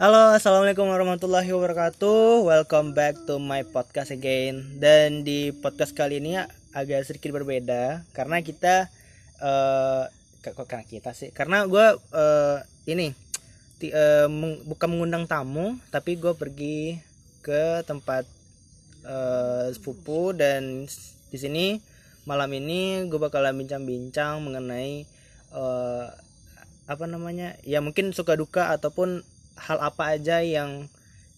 Halo, assalamualaikum warahmatullahi wabarakatuh. Welcome back to my podcast again. Dan di podcast kali ini agak sedikit berbeda karena kita eh kok karena kita sih, karena gue eh, ini ti- eh, meng- bukan mengundang tamu, tapi gue pergi ke tempat eh, sepupu dan di sini malam ini gue bakalan bincang-bincang mengenai eh, apa namanya ya mungkin suka duka ataupun hal apa aja yang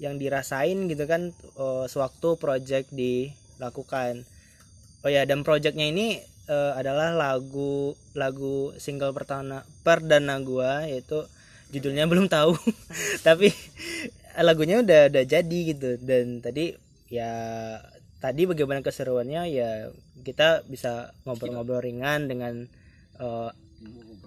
yang dirasain gitu kan eh, sewaktu project dilakukan. Oh ya dan projectnya ini eh, adalah lagu lagu single pertama perdana gua yaitu judulnya belum tahu. Tapi lagunya udah udah jadi gitu. Dan tadi ya tadi bagaimana keseruannya ya kita bisa ngobrol-ngobrol ringan dengan eh,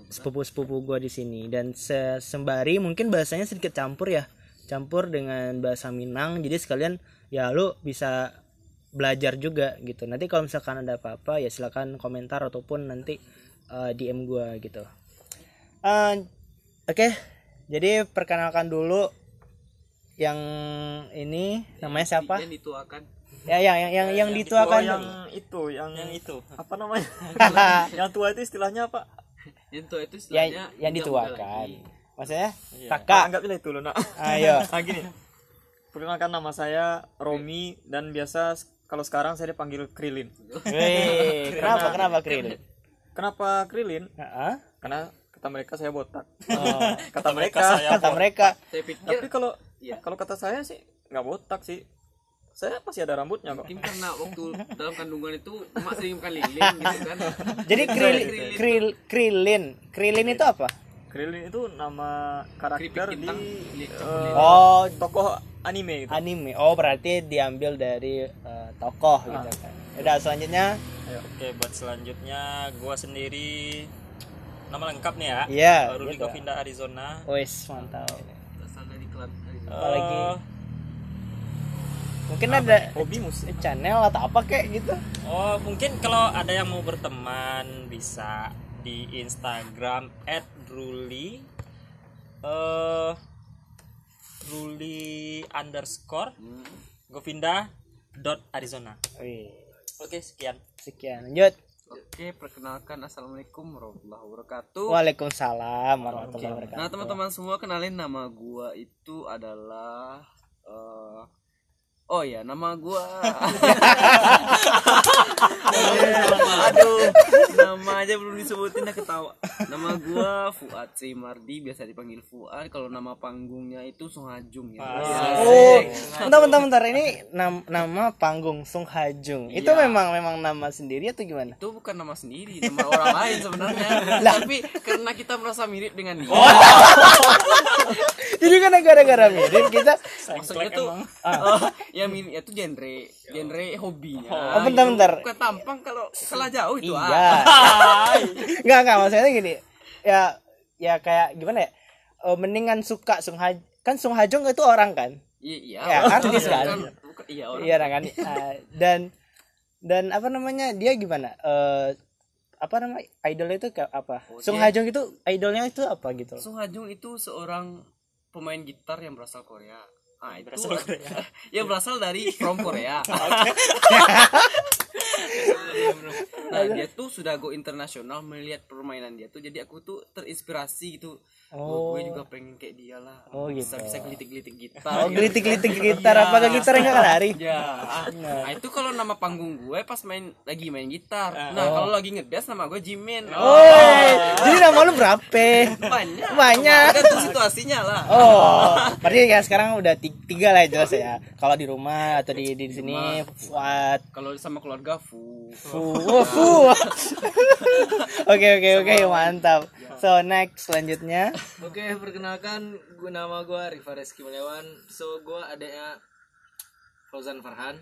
sepupu-sepupu gue di sini. Dan se- sembari mungkin bahasanya sedikit campur ya. Campur dengan bahasa Minang. Jadi sekalian ya lu bisa belajar juga gitu. Nanti kalau misalkan ada apa-apa ya silakan komentar ataupun nanti eh, DM gue gitu. Eh, oke. Jadi perkenalkan dulu yang ini namanya siapa? Yang dituakan. ya yang yang yang, yang dituakan. Oh, yang itu, yang, Yang itu. apa namanya? yang tua itu istilahnya apa? Yang tua itu yang istilahnya yang dituakan maksudnya Iya. kakak Anggapnya itu loh, nak. ayo Nah, gini. Perkenalkan nama saya Romi dan biasa kalau sekarang saya dipanggil Krilin. Wih, kenapa kenapa Kril? Kenapa Krilin? Heeh. Karena kata mereka saya botak. Oh, Kata mereka kata mereka Saya pikir Tapi kalau Iya. kalau kata saya sih nggak botak sih. Saya masih ada rambutnya kok. mungkin karena waktu dalam kandungan itu emak sering makan lilin gitu kan. jadi kril kril krilin krilin itu apa Krilin itu nama karakter di eh, oh tokoh anime gitu. anime oh berarti diambil dari eh, tokoh gitu kan udah selanjutnya Ayo, oke buat selanjutnya gua sendiri nama lengkap nih ya. Iya, Ruli gitu. Govinda Arizona. wes mantap Berasal dari klan. Apalagi? Mungkin ada hobi musik. channel atau apa kayak gitu Oh, mungkin kalau ada yang mau berteman bisa di Instagram @ruli eh ruli underscore Govinda dot Arizona. Wih, Oke, sekian. sekian lanjut Oke, perkenalkan assalamualaikum warahmatullahi wabarakatuh. Waalaikumsalam warahmatullahi wabarakatuh Nah teman-teman semua kenalin nama gua itu adalah eh, Oh ya nama gua. Aduh Nama aja belum disebutin dah ketawa. Nama gua Fuad Mardi Biasa dipanggil Fuad. Kalau nama panggungnya itu Sung Hajung ya Oh, bentar bentar bentar. Ini nam- nama panggung Sung Hajung. Itu Iya. memang memang nama sendiri atau gimana? Itu bukan nama sendiri Nama orang lain sebenarnya. Tapi karena kita merasa mirip dengan dia. Jadi kan gara-gara mirip kita Maksudnya tuh oh, Ya mirip itu genre Genre hobinya Oh, bentar, gitu. bentar. Bukan tampang kalau kalah jauh itu Iya. ah. Enggak enggak maksudnya gini. Ya ya kayak gimana ya? Eh, mendingan suka Sung Hajung kan Sung Hajung itu orang kan? Iya, iya. Ya, artis kan? Bukan- bukan- Iya, orang. Iya kan? Ah, dan dan apa namanya? Dia gimana? Eh apa nama idolnya itu kayak apa? Sung dia- Hajung itu idolnya itu apa gitu? Sung Hajung itu seorang pemain gitar yang berasal Korea. Ah, itu ya berasal dari from Korea. nah, dia tuh sudah go internasional melihat permainan dia tuh jadi aku tuh terinspirasi gitu. Oh, gue juga pengen kayak dia lah. Oh, bisa gitu. bisa gelitik-gelitik gitar. Oh, gitu. gelitik-gelitik gitar apa ke gitar enggak kan hari? Ya, nah itu kalau nama panggung gue pas main lagi main gitar. Nah kalau lagi ngedas nama gue Jimin. Oh, jadi nama lu berapa? banyak. Banyak. Tergantung situasinya lah. Oh, berarti ya sekarang udah ti- tiga lah jelas ya. Kalau di rumah atau di di sini Fuad, Kalau sama keluarga Fu. Fu, oh, Fu. Oke oke oke mantap. So next selanjutnya. Oke, perkenalkan gue nama gue Rifa Reski Melewan. So, gue adanya Fauzan Farhan.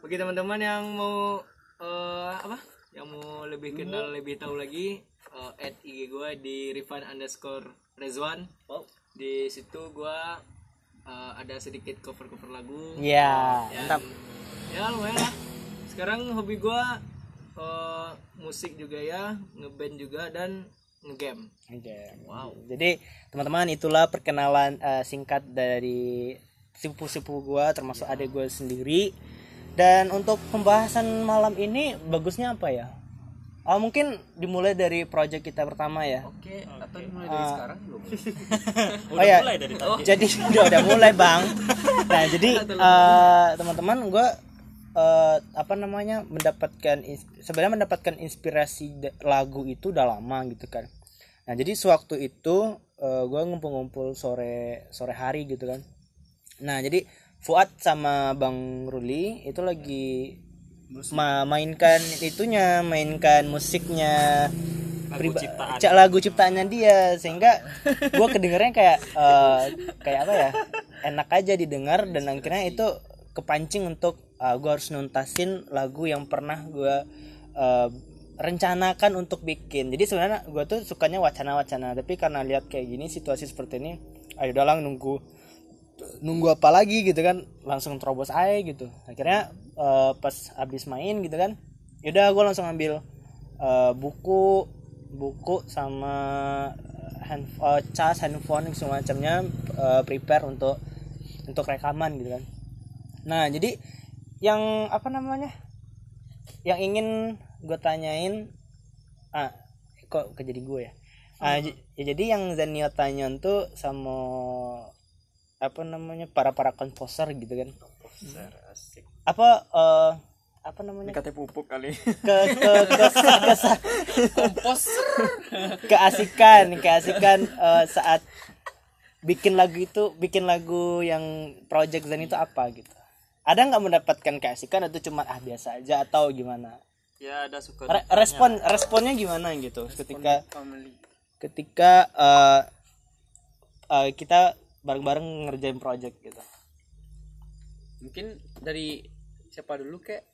Bagi teman-teman yang mau eh, apa? Yang mau lebih kenal, lebih tahu lagi, eh, add IG gue di Rifan underscore Rezwan. Di situ gue eh, ada sedikit cover-cover lagu. Ya, Dan, mantap. ya lumayan lah sekarang hobi gua eh, musik juga ya ngeband juga dan ngegame Oke. Wow. Jadi teman-teman itulah perkenalan eh, singkat dari sepupu-sepupu gua termasuk adik gue sendiri. Dan untuk pembahasan malam ini bagusnya apa ya? Ah, mungkin dimulai dari project kita pertama ya. Oke, atau mulai dari Ah. sekarang belum? oh ya. mulai dari tadi. Jadi udah udah mulai, Bang. Nah, jadi eh, teman-teman gua eh, apa namanya mendapatkan sebenarnya mendapatkan inspirasi lagu itu udah lama gitu kan. Nah jadi sewaktu itu eh, gue ngumpul-ngumpul sore sore hari gitu kan. Nah jadi Fuad sama Bang Ruli itu lagi ma- mainkan itunya, mainkan musiknya Lagu ciptaan. ca- lagu ciptaannya dia sehingga gue kedengernya kayak eh, kayak apa ya enak aja didengar dan akhirnya itu kepancing untuk gue harus nuntasin lagu yang pernah gue rencanakan untuk bikin. Jadi sebenarnya gue tuh sukanya wacana-wacana tapi karena lihat kayak gini situasi seperti ini ayo dalang nunggu nunggu apa lagi gitu kan langsung terobos aja gitu. Akhirnya eh, pas habis main gitu kan yaudah gue langsung ambil eh, buku buku sama hand eh, cas handphone semacamnya eh, prepare untuk untuk rekaman gitu kan. Nah jadi yang apa namanya? Yang ingin gue tanyain ah kok kejadi gue ya? Ah j- ya jadi yang Zanio tanyain tuh sama apa namanya para para komposer gitu kan? Asik. apa eh, apa namanya? Katanya pupuk kali. ke ke ke, ke, keasikan keasikan eh, saat bikin lagu itu bikin lagu yang project Zen itu apa gitu ada nggak mendapatkan keasikan atau cuma ah biasa aja atau gimana ya ada suka. Re- respon responnya gimana gitu ketika Family. ketika eh, eh, kita bareng-bareng ngerjain project gitu Mungkin dari siapa dulu kek?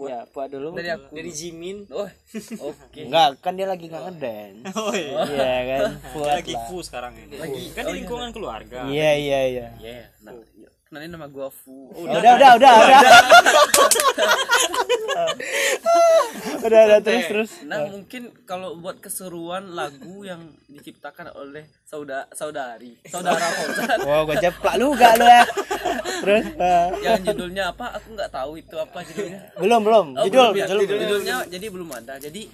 ya buat dulu Dari aku. Dari Jimin. Oh, oke. enggak kan dia lagi nggak ngedance Oh iya. iya kan Dia buat lagi lah fu sekarang ini. Lagi kan di lingkungan keluarga. iya iya iya Iya. Nah. Kenalin nama gua Fu. udah udah udah udah udah udah udah terus terus Nah, mungkin kalau buat keseruan lagu yang diciptakan oleh saudara saudari, saudara Fauzan Wah, gue jeplak lu gak lu ya. Terus eh, yang judulnya apa? Aku nggak tahu itu apa judulnya. belum belum. Oh, Judul, belum ya? judulnya jadi belum ada. Jadi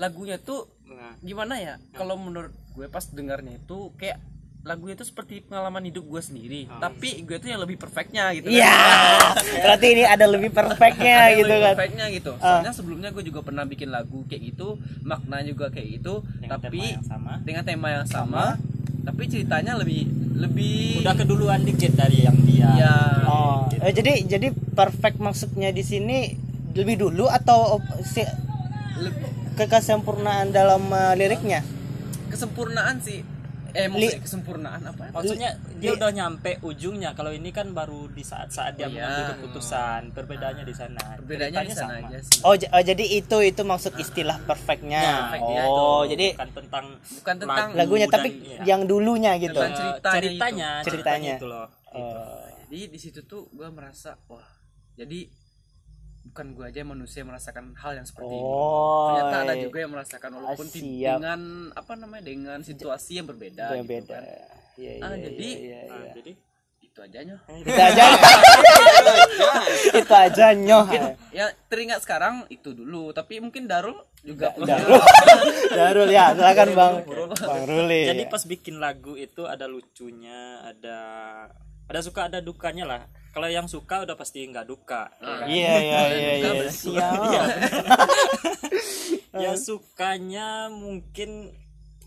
lagunya tuh Nah, gimana ya? Kalau menurut gue pas dengarnya itu kayak lagunya itu seperti pengalaman hidup gue sendiri. Tapi gue tuh yang lebih perfectnya gitu. kan. Iya. Berarti ini ada lebih perfectnya Ada gitu lebih kan. perfectnya gitu. Soalnya sebelumnya gue juga pernah bikin lagu kayak gitu, makna juga kayak gitu, Dengan tapi tema yang sama. dengan tema yang sama, tapi ceritanya lebih lebih udah keduluan dikit dari yang dia. ya Oh, eh, jadi jadi perfect maksudnya di sini lebih dulu atau si ke kesempurnaan dalam eh, liriknya? kesempurnaan sih. Eh maksudnya kesempurnaan apa? Maksudnya dia udah nyampe ujungnya. Kalau ini kan baru di saat-saat dia Oh, iya. mengambil keputusan. Perbedaannya di sana. Perbedaannya di Ceritanya sana sama. aja sih. Oh, oh, jadi itu itu maksud istilah perfectnya. perfectnya oh, itu. jadi bukan tentang Bukan tentang lagu lagunya dan- tapi iya. yang dulunya gitu. Tentang Eh, ceritanya ceritanya, itu. ceritanya Ceritanya. itu loh. Oh. Jadi di situ tuh gue merasa wah jadi bukan gue aja manusia yang merasakan hal yang seperti ini. Oh, Ternyata ada iya. juga yang merasakan walaupun siap. dengan apa namanya dengan situasi yang berbeda. Yang gitu beda. kan. Iya, Ah, iya, jadi- iya, Nah, iya. jadi Itu aja nyoh. itu aja itu aja nyoh Ya teringat sekarang itu dulu, tapi mungkin Darul juga punya. Darul Darul ya silakan bang bang Ruli jadi pas bikin lagu itu ada lucunya, ada ada suka ada dukanya lah. Kalau yang suka udah pasti nggak duka. ya kan? iya iya iya iya siap ya sukanya mungkin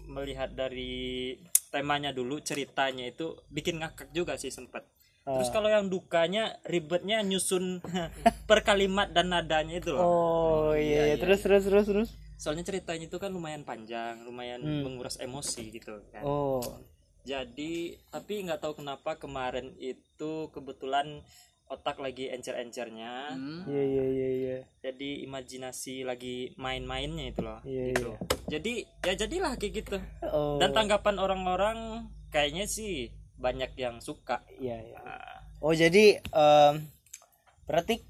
melihat dari temanya dulu ceritanya itu bikin ngakak juga sih sempet. Terus kalau yang dukanya ribetnya nyusun per kalimat dan nadanya itu loh. Oh iya iya terus terus terus terus. Soalnya ceritanya itu kan lumayan panjang lumayan menguras emosi gitu kan. Oh jadi tapi nggak tahu kenapa kemarin itu kebetulan otak lagi encer-encernya. Hmm. iya iya iya iya. Jadi imajinasi lagi main-mainnya itu loh Iya, gitu. jadi ya jadilah kayak gitu. Oh. Dan tanggapan orang-orang kayaknya sih banyak yang suka. Iya iya. Nah, oh jadi em, berarti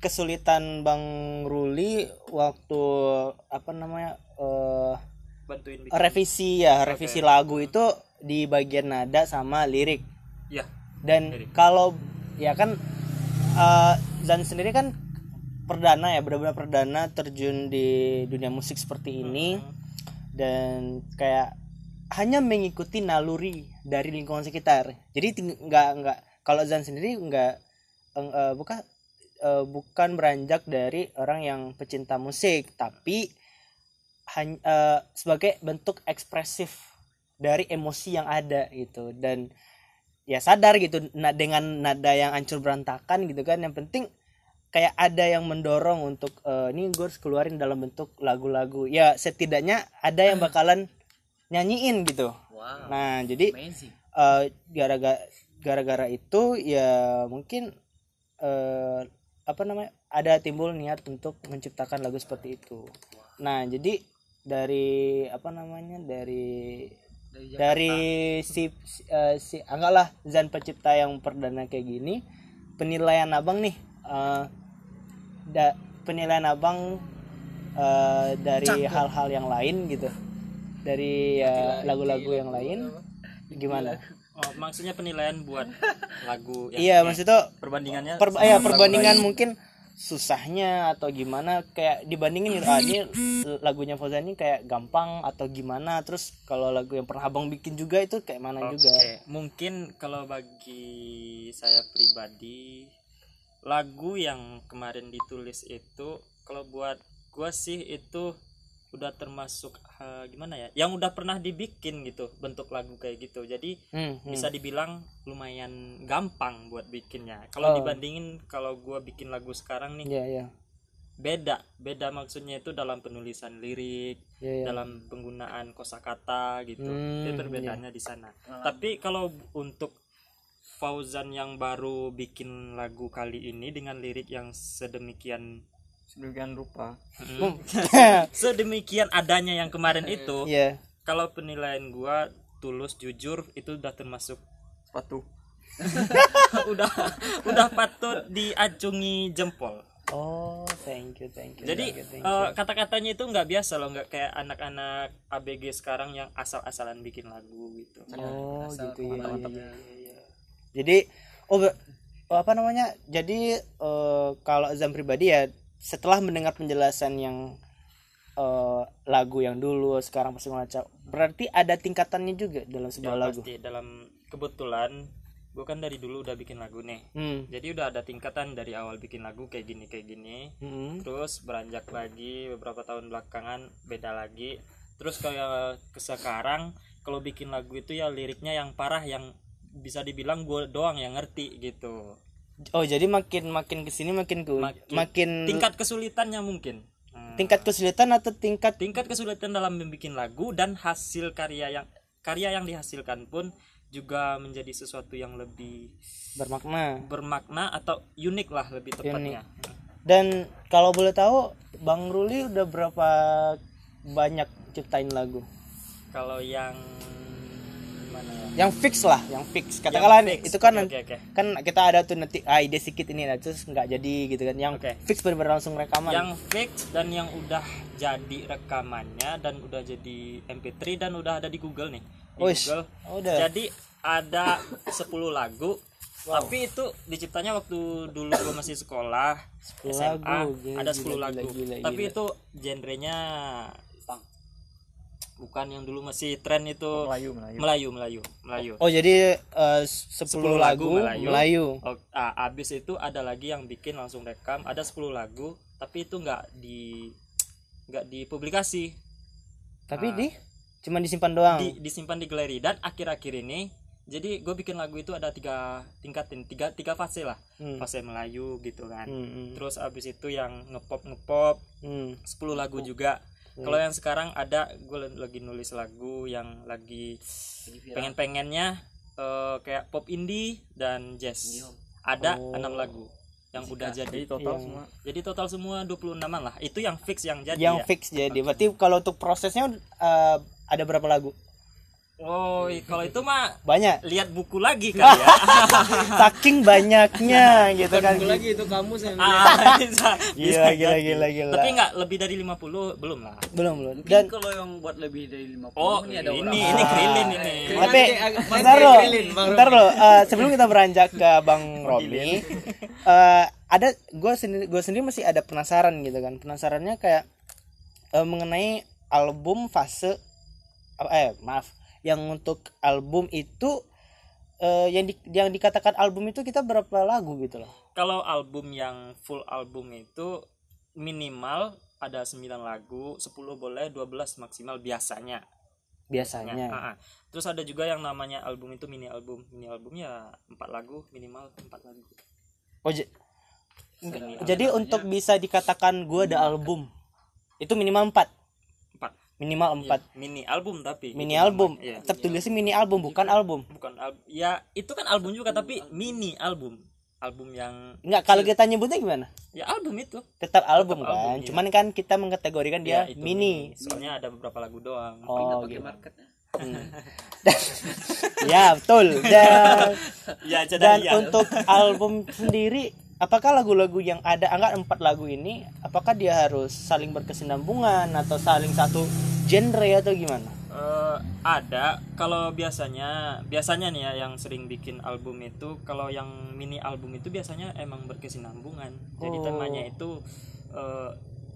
kesulitan bang Ruli waktu apa namanya eh bantuin bikin revisi ya revisi lagu itu di bagian nada sama lirik. Ya dan kalau ya kan eh, Zan sendiri kan perdana ya benar-benar perdana terjun di dunia musik seperti ini. Dan kayak hanya mengikuti naluri dari lingkungan sekitar. Jadi nggak nggak kalau Zan sendiri nggak eng- eh, bukan eh, bukan beranjak dari orang yang pecinta musik tapi hanya eh, sebagai bentuk ekspresif dari emosi yang ada gitu. Dan ya sadar gitu dengan nada yang hancur berantakan gitu kan. Yang penting kayak ada yang mendorong untuk eh, ini gue harus keluarin dalam bentuk lagu-lagu. Ya setidaknya ada yang bakalan nyanyiin gitu. Wow nah jadi eh, gara-gara gara-gara itu ya mungkin eh, apa namanya ada timbul niat untuk menciptakan lagu seperti itu. Nah jadi dari apa namanya dari dari si si, eh, si anggaplah Zan pencipta yang perdana kayak gini penilaian abang nih eh, da- penilaian abang eh, dari hal-hal yang lain gitu. Dari ya, lagu-lagu yang lain. Gimana? Oh, maksudnya penilaian buat lagu yang iya maksudnya perbandingannya per, ya perbandingan mungkin susahnya atau gimana kayak dibandingin gitu, ah, ini lagunya Fauzan ini kayak gampang atau gimana terus kalau lagu yang pernah abang bikin juga itu kayak mana juga? Oke, mungkin kalau bagi saya pribadi lagu yang kemarin ditulis itu kalau buat gua sih itu udah termasuk eh, gimana ya yang udah pernah dibikin gitu bentuk lagu kayak gitu jadi Hmm, hmm. bisa dibilang lumayan gampang buat bikinnya kalau Oh. dibandingin kalau gua bikin lagu sekarang nih Iya, iya. beda beda maksudnya itu dalam penulisan lirik Iya, iya. dalam penggunaan kosakata gitu Hmm, itu perbedaannya di sana tapi kalau untuk Fauzan yang baru bikin lagu kali ini dengan lirik yang sedemikian sedemikian rupa sedemikian adanya yang kemarin itu Iya. kalau penilaian gua tulus jujur itu udah termasuk sepatu udah udah patut diacungi jempol Oh, thank you, thank you. Jadi thank you, thank you. eh, kata-katanya itu nggak biasa loh, nggak kayak anak-anak ABG sekarang yang asal-asalan bikin lagu gitu. oh, gitu ya. iya, iya, iya. Jadi oh, oh, apa namanya? Jadi eh, kalau Zam pribadi ya setelah mendengar penjelasan yang eh, lagu yang dulu sekarang pasti macam berarti ada tingkatannya juga dalam sebuah Ya, lagu. pasti dalam kebetulan gue kan dari dulu udah bikin lagu nih. Hmm. Jadi udah ada tingkatan dari awal bikin lagu kayak gini kayak gini. Hmm. Terus beranjak lagi beberapa tahun belakangan beda lagi. Terus kayak ke sekarang kalau bikin lagu itu ya liriknya yang parah yang bisa dibilang gue doang yang ngerti gitu. Oh, jadi makin makin ke sini makin ke Makin- makin, Tingkat kesulitannya mungkin. Hmm. tingkat kesulitan atau tingkat tingkat kesulitan dalam membuat lagu dan hasil karya yang karya yang dihasilkan pun juga menjadi sesuatu yang lebih bermakna. bermakna atau unik lah lebih tepatnya. Dan kalau boleh tahu, Bang Ruli udah berapa banyak ciptain lagu? Kalau yang ya? Yang fix lah, yang fix. Katakanlah Yang fix. itu kan oke, oke. kan kita ada tuh nanti ah, ide sedikit ini nah, terus nggak jadi gitu kan. Yang Oke. fix benar langsung rekaman. Yang fix dan yang udah jadi rekamannya dan udah jadi MP3 dan udah ada di Google nih. Di Wish. Google. Oh, udah. Jadi ada 10 lagu tapi itu diciptanya waktu dulu gue masih sekolah 10 SMA lagu, gila, ada 10 gila, lagu gila, gila, tapi gila. itu genrenya bukan yang dulu masih tren itu Melayu Melayu Melayu Melayu Melayu Oh, jadi eh, 10, 10 lagu, Melayu. Melayu. Oh, ah, abis itu ada lagi yang bikin langsung rekam ada 10 lagu tapi itu nggak di nggak dipublikasi Tapi Ah. di cuma disimpan doang. di, disimpan di galeri dan akhir-akhir ini jadi gue bikin lagu itu ada tiga tingkatin tiga tiga fase lah Hmm. fase Melayu gitu kan Hmm, hmm, terus abis itu yang ngepop ngepop hmm. 10 lagu juga kalau yang sekarang ada gue lagi nulis lagu yang lagi pengen pengennya kayak pop indie dan jazz. Ada enam lagu yang udah jadi total Yang- semua. Jadi total semua 26an lah. Itu yang fix yang jadi Yang ya? fix jadi. Berarti kalau untuk prosesnya eh, ada berapa lagu? Oh, kalau itu mah banyak lihat buku lagi kali ya. saking banyaknya gitu kan Satu lagi itu kamu saya Ah, bisa, Gila, bisa gila, jadi. gila, gila. Tapi enggak lebih dari 50 belum lah. belum belum Dan dan kalau yang buat lebih dari 50 Oh, ini ini ada orang. ini krilin ini. tapi Nanti agak- bentar nanti lo krilin, Bang bentar lo Eh, sebelum kita beranjak ke bang Romi eh, ada gue sendiri gue sendiri masih ada penasaran gitu kan penasarannya kayak eh, mengenai album fase eh maaf yang untuk album itu eh, yang di, yang dikatakan album itu kita berapa lagu gitu loh Kalau album yang full album itu minimal ada 9 lagu, 10 boleh, 12 maksimal biasanya. biasanya Ah, ah. Terus ada juga yang namanya album itu mini album. Mini album ya 4 lagu, minimal 4 lagu. oh jadi untuk bisa dikatakan gue ada album itu minimal 4 4. minimal 4 Mini album tapi. mini itu album. Iya. tertulisnya mini album bukan album Bukan album. Ya, itu kan album juga tapi mini album. Album yang Enggak, kalau kita nyebutnya gimana? ya album itu. Tetap album Tetap kan. album, iya. Cuman kan kita mengkategorikan dia Ya, itu mini. Soalnya ada beberapa lagu doang. Oh, Pakai gitu. marketnya. ya, betul. Dan Ya, dan ya. untuk album sendiri apakah lagu-lagu yang ada anggap empat lagu ini apakah dia harus saling berkesinambungan atau saling satu genre atau gimana? Eh, ada kalau biasanya biasanya nih ya yang sering bikin album itu kalau yang mini album itu biasanya emang berkesinambungan jadi Oh. temanya itu eh,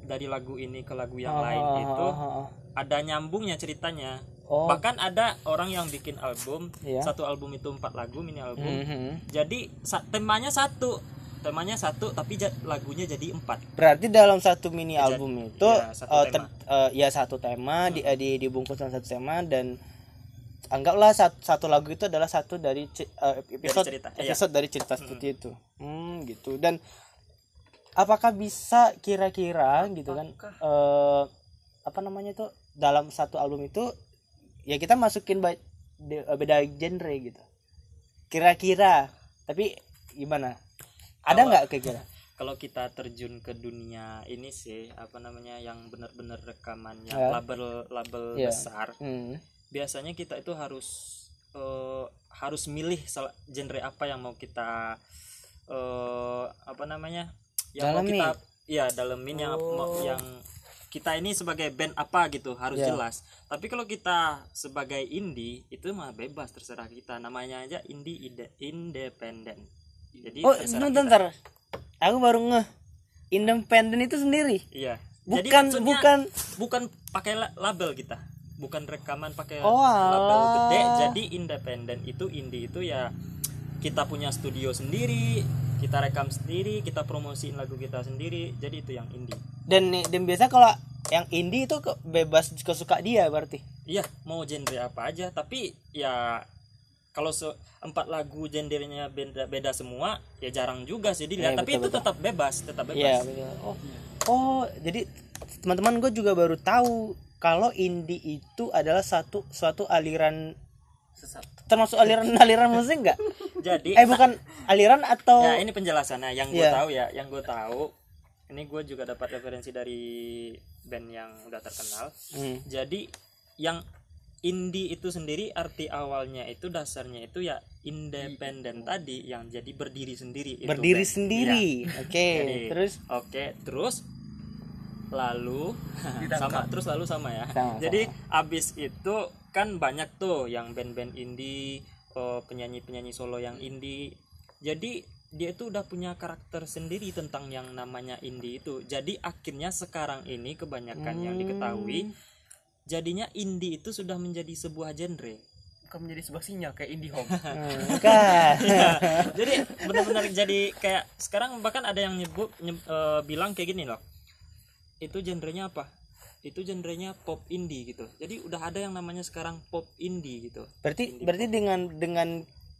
dari lagu ini ke lagu yang Ah, lain ah, itu ah, ah. ada nyambungnya ceritanya Oh. bahkan ada orang yang bikin album Iya. satu album itu empat lagu mini album Mhm. jadi sa- temanya satu temanya satu tapi lagunya jadi empat Berarti dalam satu mini Jadi- album itu iya, satu eh, tema. eh, ya satu tema di, eh, di dibungkus dalam satu tema dan anggaplah satu, satu lagu itu adalah satu dari eh, episode cerita, iya. episode dari cerita seperti itu. Hmm, gitu. Dan apakah bisa kira-kira gitu kan eh apa namanya itu dalam satu album itu ya kita masukin beda genre gitu. Kira-kira. Tapi gimana? Ada nggak kira-kira? kalau kita terjun ke dunia ini sih apa namanya yang benar-benar rekaman yang Ya. label label Iya. besar Hmm. biasanya kita itu harus eh, harus milih genre apa yang mau kita eh, apa namanya yang Dalami. mau kita ya dalemin yang mau- yang kita ini sebagai band apa gitu harus Ya. jelas tapi kalau kita sebagai indie itu mah bebas terserah kita namanya aja indie ide- independen jadi Oh, bentar. Aku baru ngeh. Independen itu sendiri. Iya. Bukan maksudnya bukan bukan pakai la- label kita. Bukan rekaman pakai Oh, label gede. Jadi independen itu indie itu ya kita punya studio sendiri, kita rekam sendiri, kita promosiin lagu kita sendiri. Jadi itu yang indie. dan dan biasa kalau yang indie itu bebas kesuka dia berarti. Iya, mau genre apa aja, tapi ya kalau se- empat lagu genrenya beda, beda semua, ya jarang juga sih dilihat. Iya, tapi betul, itu betul. tetap bebas, tetap bebas. Iya, betul. Oh. Oh, jadi teman-teman gue juga baru tahu kalau indie itu adalah satu suatu aliran Sesat. termasuk aliran aliran musik enggak? Jadi Eh bukan aliran atau ya ini penjelasannya yang gue Iya. tahu ya yang gue tahu ini gue juga dapat referensi dari band yang udah terkenal Hmm. jadi yang indie itu sendiri arti awalnya itu dasarnya itu ya independen tadi yang jadi berdiri sendiri itu berdiri band. sendiri. Oke, Iya. Jadi, terus? oke terus lalu sama terus lalu sama ya. Sama, jadi abis itu kan banyak tuh yang band-band indie eh, penyanyi-penyanyi solo yang indie jadi dia itu udah punya karakter sendiri tentang yang namanya indie itu. Jadi akhirnya sekarang ini kebanyakan yang diketahui jadinya indie itu sudah menjadi sebuah genre. Bukan menjadi sebuah sinyal kayak indie home. hmm, bukan. jadi benar-benar jadi kayak sekarang bahkan ada yang nyebut nyeb- eh, bilang kayak gini loh. Itu genrenya apa? Itu genrenya pop indie gitu. Jadi udah ada yang namanya sekarang pop indie gitu. Berarti berarti dengan dengan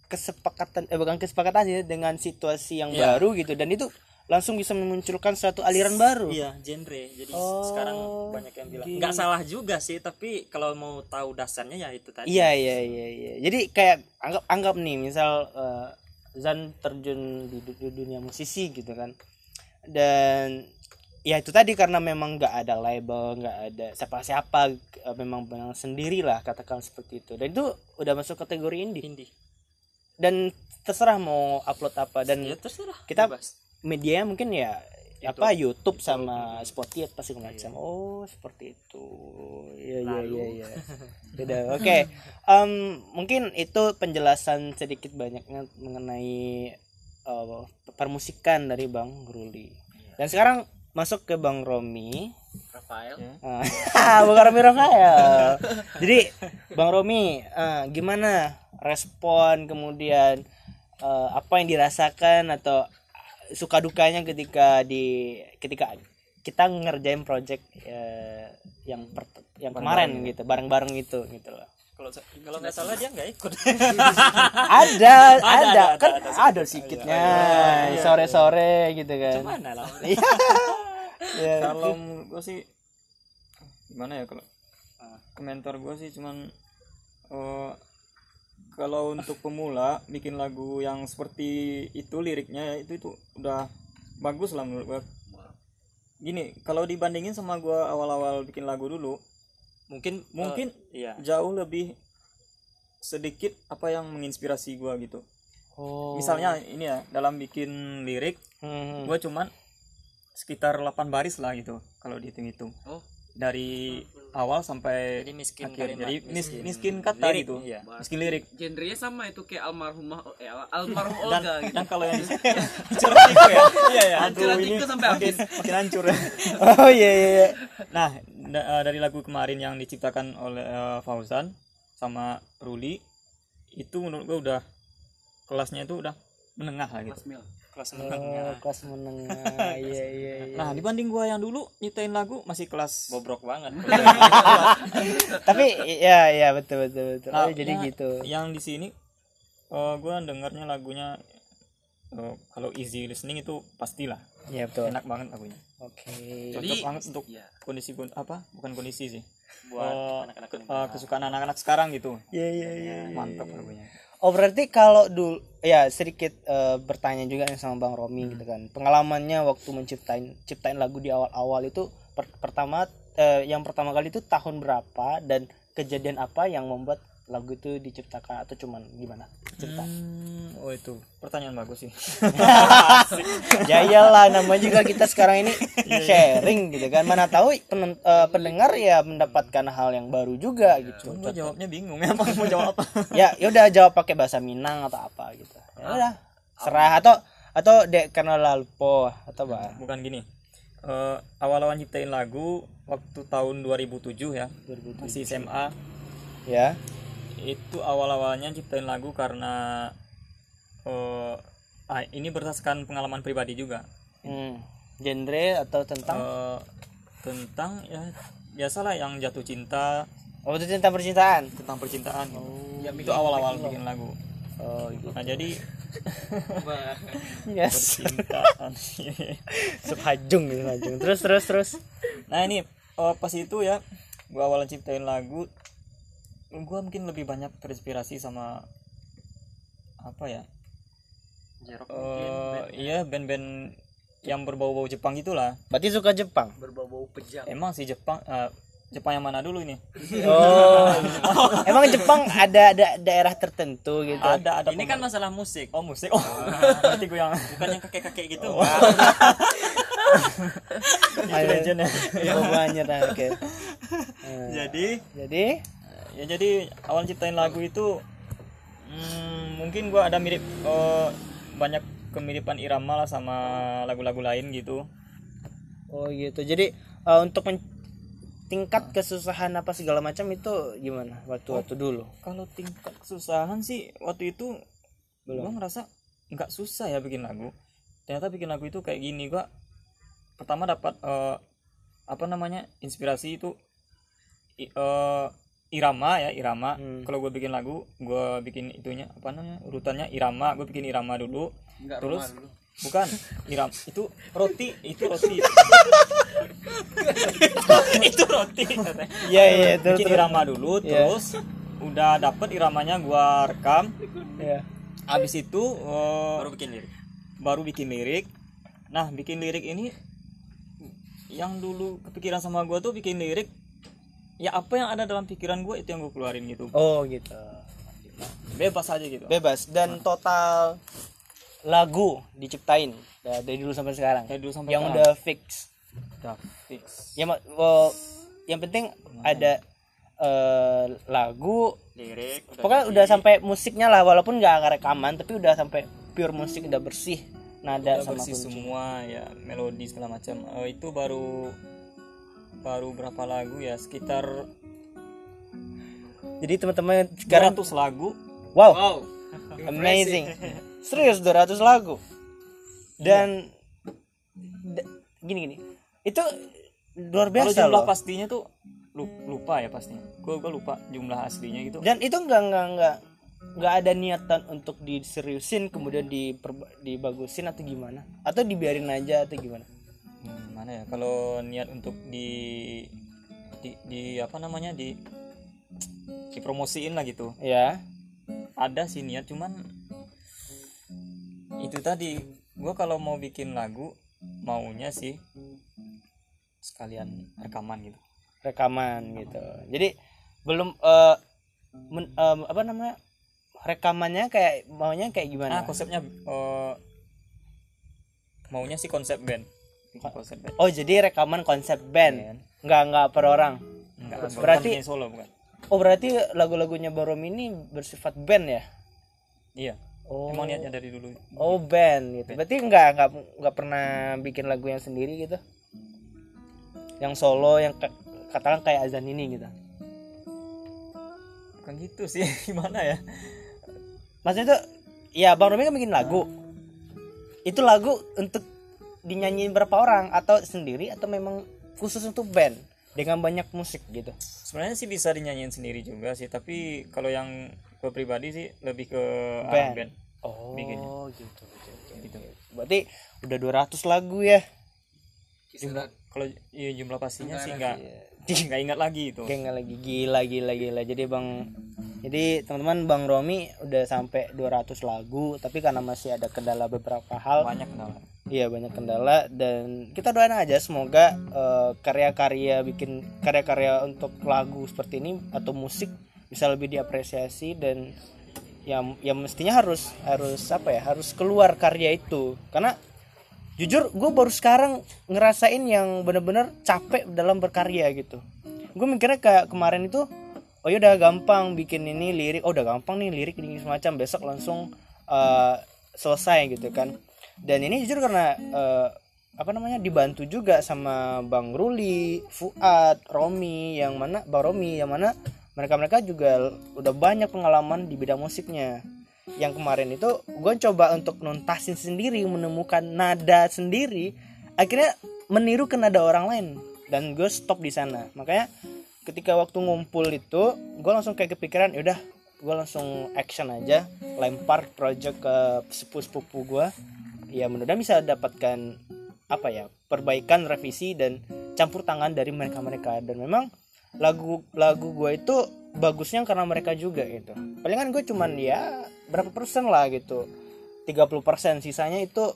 kesepakatan eh bukan kesepakatan sih dengan situasi yang Iya. baru gitu. Dan itu langsung bisa memunculkan suatu aliran baru. iya genre jadi Oh, sekarang banyak yang bilang nggak salah juga sih tapi kalau mau tahu dasarnya ya itu tadi Iya iya iya iya. Jadi kayak anggap anggap nih misal eh, Zan terjun di, di dunia musisi gitu kan. Dan ya itu tadi karena memang nggak ada label nggak ada siapa-siapa eh, memang memang sendiri lah katakan seperti itu dan itu udah masuk kategori indie indie dan terserah mau upload apa dan ya terserah kita bebas. Medianya mungkin ya apa YouTube sama Spotify apa segala macam. Oh, seperti itu. Iya iya iya iya. Beda. Oke. Em, mungkin itu penjelasan sedikit banyaknya mengenai eh, permusikan dari Bang Ruli. Dan sekarang masuk ke Bang Romi. Rafael Ah, Bang Romi Rafael. Jadi Bang Romi, eh, gimana respon kemudian eh, apa yang dirasakan atau suka dukanya ketika di ketika kita ngerjain project eh, yang per- yang kemarin gitu bareng-bareng itu gitu loh. kalau kalau nggak salah dia nggak ikut Ada, ada, ada, kan ada, ada, sedikitnya sore-sore gitu kan. mana lah Iya. Iya. kalau gue sih gimana ya kalau komentar gue sih cuman eh, kalau untuk pemula bikin lagu yang seperti itu liriknya itu itu udah bagus lah menurut gue gini kalau dibandingin sama gue awal-awal bikin lagu dulu mungkin mungkin eh, iya jauh lebih sedikit apa yang menginspirasi gue gitu Oh. misalnya ini ya dalam bikin lirik Hmm. gue cuman sekitar 8 baris lah gitu kalau dihitung-hitung Oh. dari awal sampai jadi miskin akhir. kalimat. Jadi mis- miskin, miskin kata lirik, gitu iya. miskin lirik. Genrenya sama itu kayak almarhumah eh, al- almarhum dan Olga gitu. dan kalau yang di curhat itu ya. Iya ya itu sampai makin makin hancur Oh iya iya. iya. nah da- eh, dari lagu kemarin yang diciptakan oleh eh, Fauzan sama Ruli itu menurut gue udah kelasnya itu udah menengah lah gitu. Mil. Kelas Oh, menengah kelas menengah. Iya iya iya. nah dibanding gua yang dulu nyiptain lagu masih kelas bobrok banget Tapi ya ya betul betul betul. Nah, Oh, jadi yang- gitu. yang di sini eh gua dengarnya lagunya eh, kalau easy listening itu pastilah Iya betul. enak banget lagunya Oke. cocok banget untuk iya. kondisi kon- apa bukan kondisi sih buat Eh, anak-anak eh, kesukaan anak-anak sekarang gitu Iya iya iya. mantap lagunya Oh berarti kalau dulu ya sedikit eh, bertanya juga nih sama Bang Romi gitu kan. Pengalamannya waktu menciptain ciptain lagu di awal-awal itu per- pertama eh, yang pertama kali itu tahun berapa dan kejadian apa yang membuat lagu itu diciptakan atau cuman gimana? Cerita. Hmm, oh itu. Pertanyaan bagus sih. Ya iyalah namanya juga kita sekarang ini sharing gitu kan. Mana tahu penen- eh, pendengar ya mendapatkan hal yang baru juga gitu. gua jawabnya bingung ya mau jawab apa? Ya ya udah jawab pakai bahasa Minang atau apa gitu. Ya udah serah. Atau atau dek karena lalpo atau apa? bukan gini. Eh, awal-awal nyiptain lagu waktu tahun 2007 ya. Masih SMA ya itu awal-awalnya ciptain lagu karena ah, ini berdasarkan pengalaman pribadi juga. Hmm. genre atau tentang? Eh, tentang ya biasalah yang jatuh cinta. Oh itu tentang percintaan? Tentang percintaan. Itu awal-awal bikin lagu. Oh gitu. Nah jadi yes. Percintaan. Subhajung gitu terus terus terus. Nah ini eh, pas itu ya gua awalnya ciptain lagu gua mungkin lebih banyak terinspirasi sama apa ya? Jerok Eh, iya band-band yang berbau-bau Jepang gitulah berarti suka Jepang? Berbau-bau pejam. Emang sih Jepang eh, Jepang yang mana dulu ini? Oh. Emang Jepang ada ada daerah tertentu gitu? Ada ada ini kan masalah musik. Oh musik? Oh berarti gue yang bukan yang kakek-kakek gitu. Itu legend ya. Oh, banyak oke. Eh, jadi? jadi ya jadi awal ciptain lagu itu hmm, mungkin gua ada mirip eh, banyak kemiripan irama lah sama lagu-lagu lain gitu Oh gitu. Jadi eh, untuk men- tingkat kesusahan apa segala macam itu gimana waktu waktu dulu? kalau tingkat kesusahan sih waktu itu gua ngerasa nggak susah ya bikin lagu ternyata bikin lagu itu kayak gini gua pertama dapat eh, apa namanya inspirasi itu eh, irama ya irama. Kalau gue bikin lagu gue bikin itunya apa namanya urutannya irama. Gue bikin irama dulu. Terus bukan iram itu roti itu roti. Itu roti. Iya iya itu. bikin irama dulu terus udah dapet iramanya gua rekam. Iya. habis itu eh, baru bikin lirik. baru bikin lirik. Nah bikin lirik ini yang dulu kepikiran sama gue tuh bikin lirik ya apa yang ada dalam pikiran gue itu yang gue keluarin gitu. Oh gitu. Bebas aja gitu. Bebas. Dan total lagu diciptain da- dari dulu sampai sekarang. Dari dulu sampai yang sekarang. udah fix. Udah fix. Ya oh, yang penting ada eh, lagu. Lirik udah pokoknya udah sampai musiknya lah walaupun nggak rekaman tapi udah sampai pure musik udah bersih nada udah sama bersih kunci. semua ya melodi segala macam. Eh, itu baru baru berapa lagu ya? Sekitar jadi teman-teman sekarang 200 lagu. Wow, Wow. amazing. Serius 200 lagu. Dan da- gini gini. Itu luar kalau biasa jumlah loh. pastinya tuh lu- lupa ya pastinya. Gue gue lupa jumlah aslinya gitu. Dan itu nggak nggak nggak nggak ada niatan untuk diseriusin kemudian diperba- dibagusin atau gimana? Atau dibiarin aja atau gimana Hmm, mana ya? Kalau niat untuk di di, di apa namanya? Di dipromosiin lah gitu. Ya ada sih niat cuman itu tadi. Gua kalau mau bikin lagu maunya sih sekalian rekaman gitu. Rekaman gitu. Jadi belum eh, men- em, apa namanya? Rekamannya kayak maunya kayak gimana? Nah konsepnya eh, maunya sih konsep band bikin konsep band. Oh jadi rekaman konsep band. Nggak nggak per orang. Enggak Berarti- solo bukan. Oh berarti lagu-lagunya Barom ini bersifat band ya? Iya. Oh. Emang niatnya dari dulu. Oh band gitu. Berarti nggak nggak nggak pernah bikin lagu yang sendiri gitu? Yang solo yang ka- katakan kayak azan ini gitu. Bukan gitu sih gimana ya? Maksudnya tuh ya bang Romi kan bikin lagu. Itu lagu untuk dinyanyiin berapa orang atau sendiri atau memang khusus untuk band dengan banyak musik gitu? Sebenarnya sih bisa dinyanyiin sendiri juga sih tapi kalau yang gue pribadi sih lebih ke Band. band oh Bikinnya. gitu gitu berarti udah 200 lagu ya? Jumlah kalau ya, jumlah pastinya sih nggak nggak ingat lagi itu. Kayak nggak lagi gila gila gila. Jadi bang jadi teman-teman bang Romi udah sampai 200 lagu tapi karena masih ada kendala beberapa hal banyak kendala Iya banyak kendala dan kita doain aja semoga eh, karya-karya bikin karya-karya untuk lagu seperti ini atau musik bisa lebih diapresiasi dan yang yang mestinya harus harus apa ya harus keluar karya itu. Karena jujur gue baru sekarang ngerasain yang bener-bener capek dalam berkarya gitu. Gue mikirnya kayak kemarin itu oh ya udah gampang bikin ini lirik oh udah gampang nih lirik ini semacam besok langsung eh, selesai gitu kan dan ini jujur karena eh, apa namanya dibantu juga sama Bang Ruli, Fuad, Romi yang mana Bang Romi yang mana mereka-mereka juga udah banyak pengalaman di bidang musiknya. Yang kemarin itu gue coba untuk nuntasin sendiri, menemukan nada sendiri, akhirnya meniru ke nada orang lain dan gue stop di sana. Makanya ketika waktu ngumpul itu, gue langsung kayak kepikiran, yaudah gue langsung action aja, lempar project ke sepupu-sepupu gue ya mudah-mudahan bisa dapatkan apa ya perbaikan revisi dan campur tangan dari mereka mereka dan memang lagu lagu gue itu bagusnya karena mereka juga gitu. Palingan gue cuman ya berapa persen lah gitu. 30 persen. Sisanya itu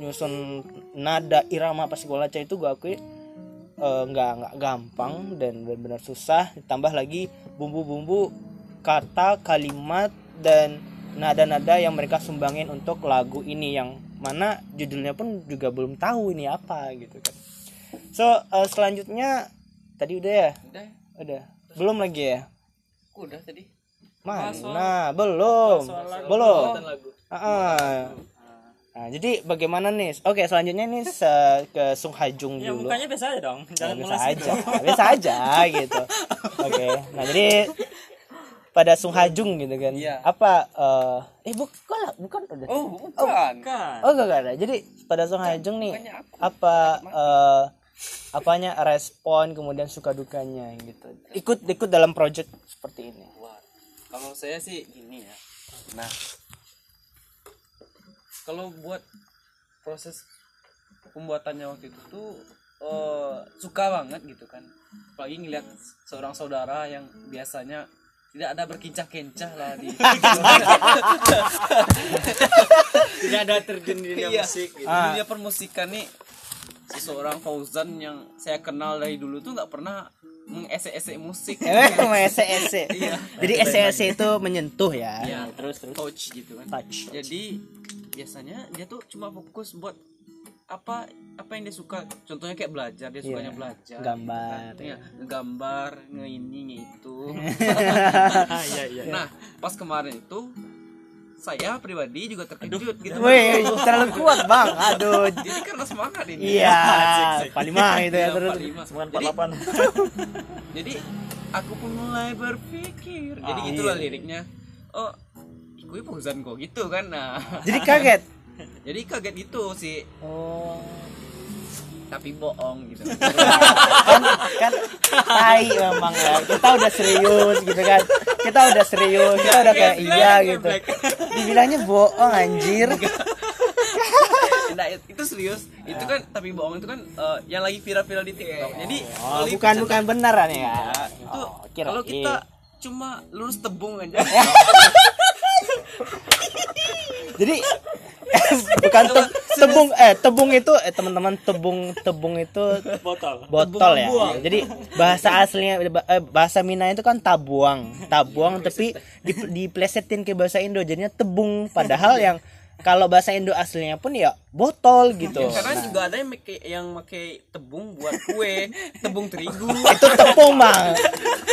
nyusun nada irama apa segala macam itu gue akui eh, nggak nggak gampang dan benar-benar susah. Ditambah lagi bumbu-bumbu kata kalimat dan nada-nada yang mereka sumbangin untuk lagu ini yang mana judulnya pun juga belum tahu ini apa gitu kan. So eh, selanjutnya tadi udah ya? Udah, udah. Belum lagi ya? Udah tadi. mana? Belum. Belum. Ah, ah. Nah, jadi bagaimana nih? Oke, selanjutnya nih se- ke Sung Hajung ya dulu. mukanya biasa aja dong. Ya, jangan biasa mulas aja, biasa aja gitu. Oke, nah jadi pada Sung Hajung gitu kan. Iya. Apa eh eh bukan lah, bukan udah. Oh, bukan. kan Oh, enggak, enggak ada. Jadi pada Sung Hajung nih apa eh apanya respon kemudian suka dukanya gitu. Ikut ikut dalam project seperti ini. Wah, kalau saya sih gini ya. Nah, kalau buat proses pembuatannya waktu itu tuh eh, suka banget gitu kan. Apalagi ngeliat seorang saudara yang biasanya tidak ada berkincah-kincah lah di tidak ada terjun di dunia Iya. musik gitu. Di dunia permusikan nih seseorang Fauzan yang saya kenal dari dulu tuh nggak pernah mengesek-esek musik Eh, sama ese-ese. Iya. Jadi ese-ese itu menyentuh ya. Iya. Terus terus. touch gitu kan Touch. jadi biasanya dia tuh cuma fokus buat apa apa yang dia suka contohnya kayak belajar dia sukanya Iya. belajar Gambar. gitu kan. Iya, ngegambar nge ini nge itu iya iya nah pas kemarin itu saya pribadi juga terkejut gitu Wih, terlalu kuat bang. Aduh. jadi karena semangat ini Iya. Palima gitu ya Iya, terus. 45. Semuanya jadi, 48 jadi aku pun mulai berpikir jadi Ah, itulah iya. liriknya oh gue Fauzan kok gitu kan nah Jadi kaget. Jadi kaget gitu sih Oh. tapi bohong gitu. Kan kan tai memang ya. Kita udah serius gitu kan. Kita udah serius kita udah kayak iya gitu. Dibilangnya bohong anjir. Nah itu serius. Itu kan tapi bohong itu kan eh, yang lagi viral-viral di TikTok. Jadi oh, bukan bukan beneran ya? Itu Oh, kalau kita cuma lurus tebung aja jadi bukan te- tebung eh tebung itu eh teman-teman tebung tebung itu botol. botol ya. Jadi bahasa aslinya eh, bahasa Minang itu kan tabuang, tabuang tapi di, diplesetin ke bahasa Indo jadinya tebung. Padahal yang kalau bahasa Indo aslinya pun ya botol gitu. karena juga ada yang make yang pakai tebung buat kue tebung terigu. Itu tepung bang.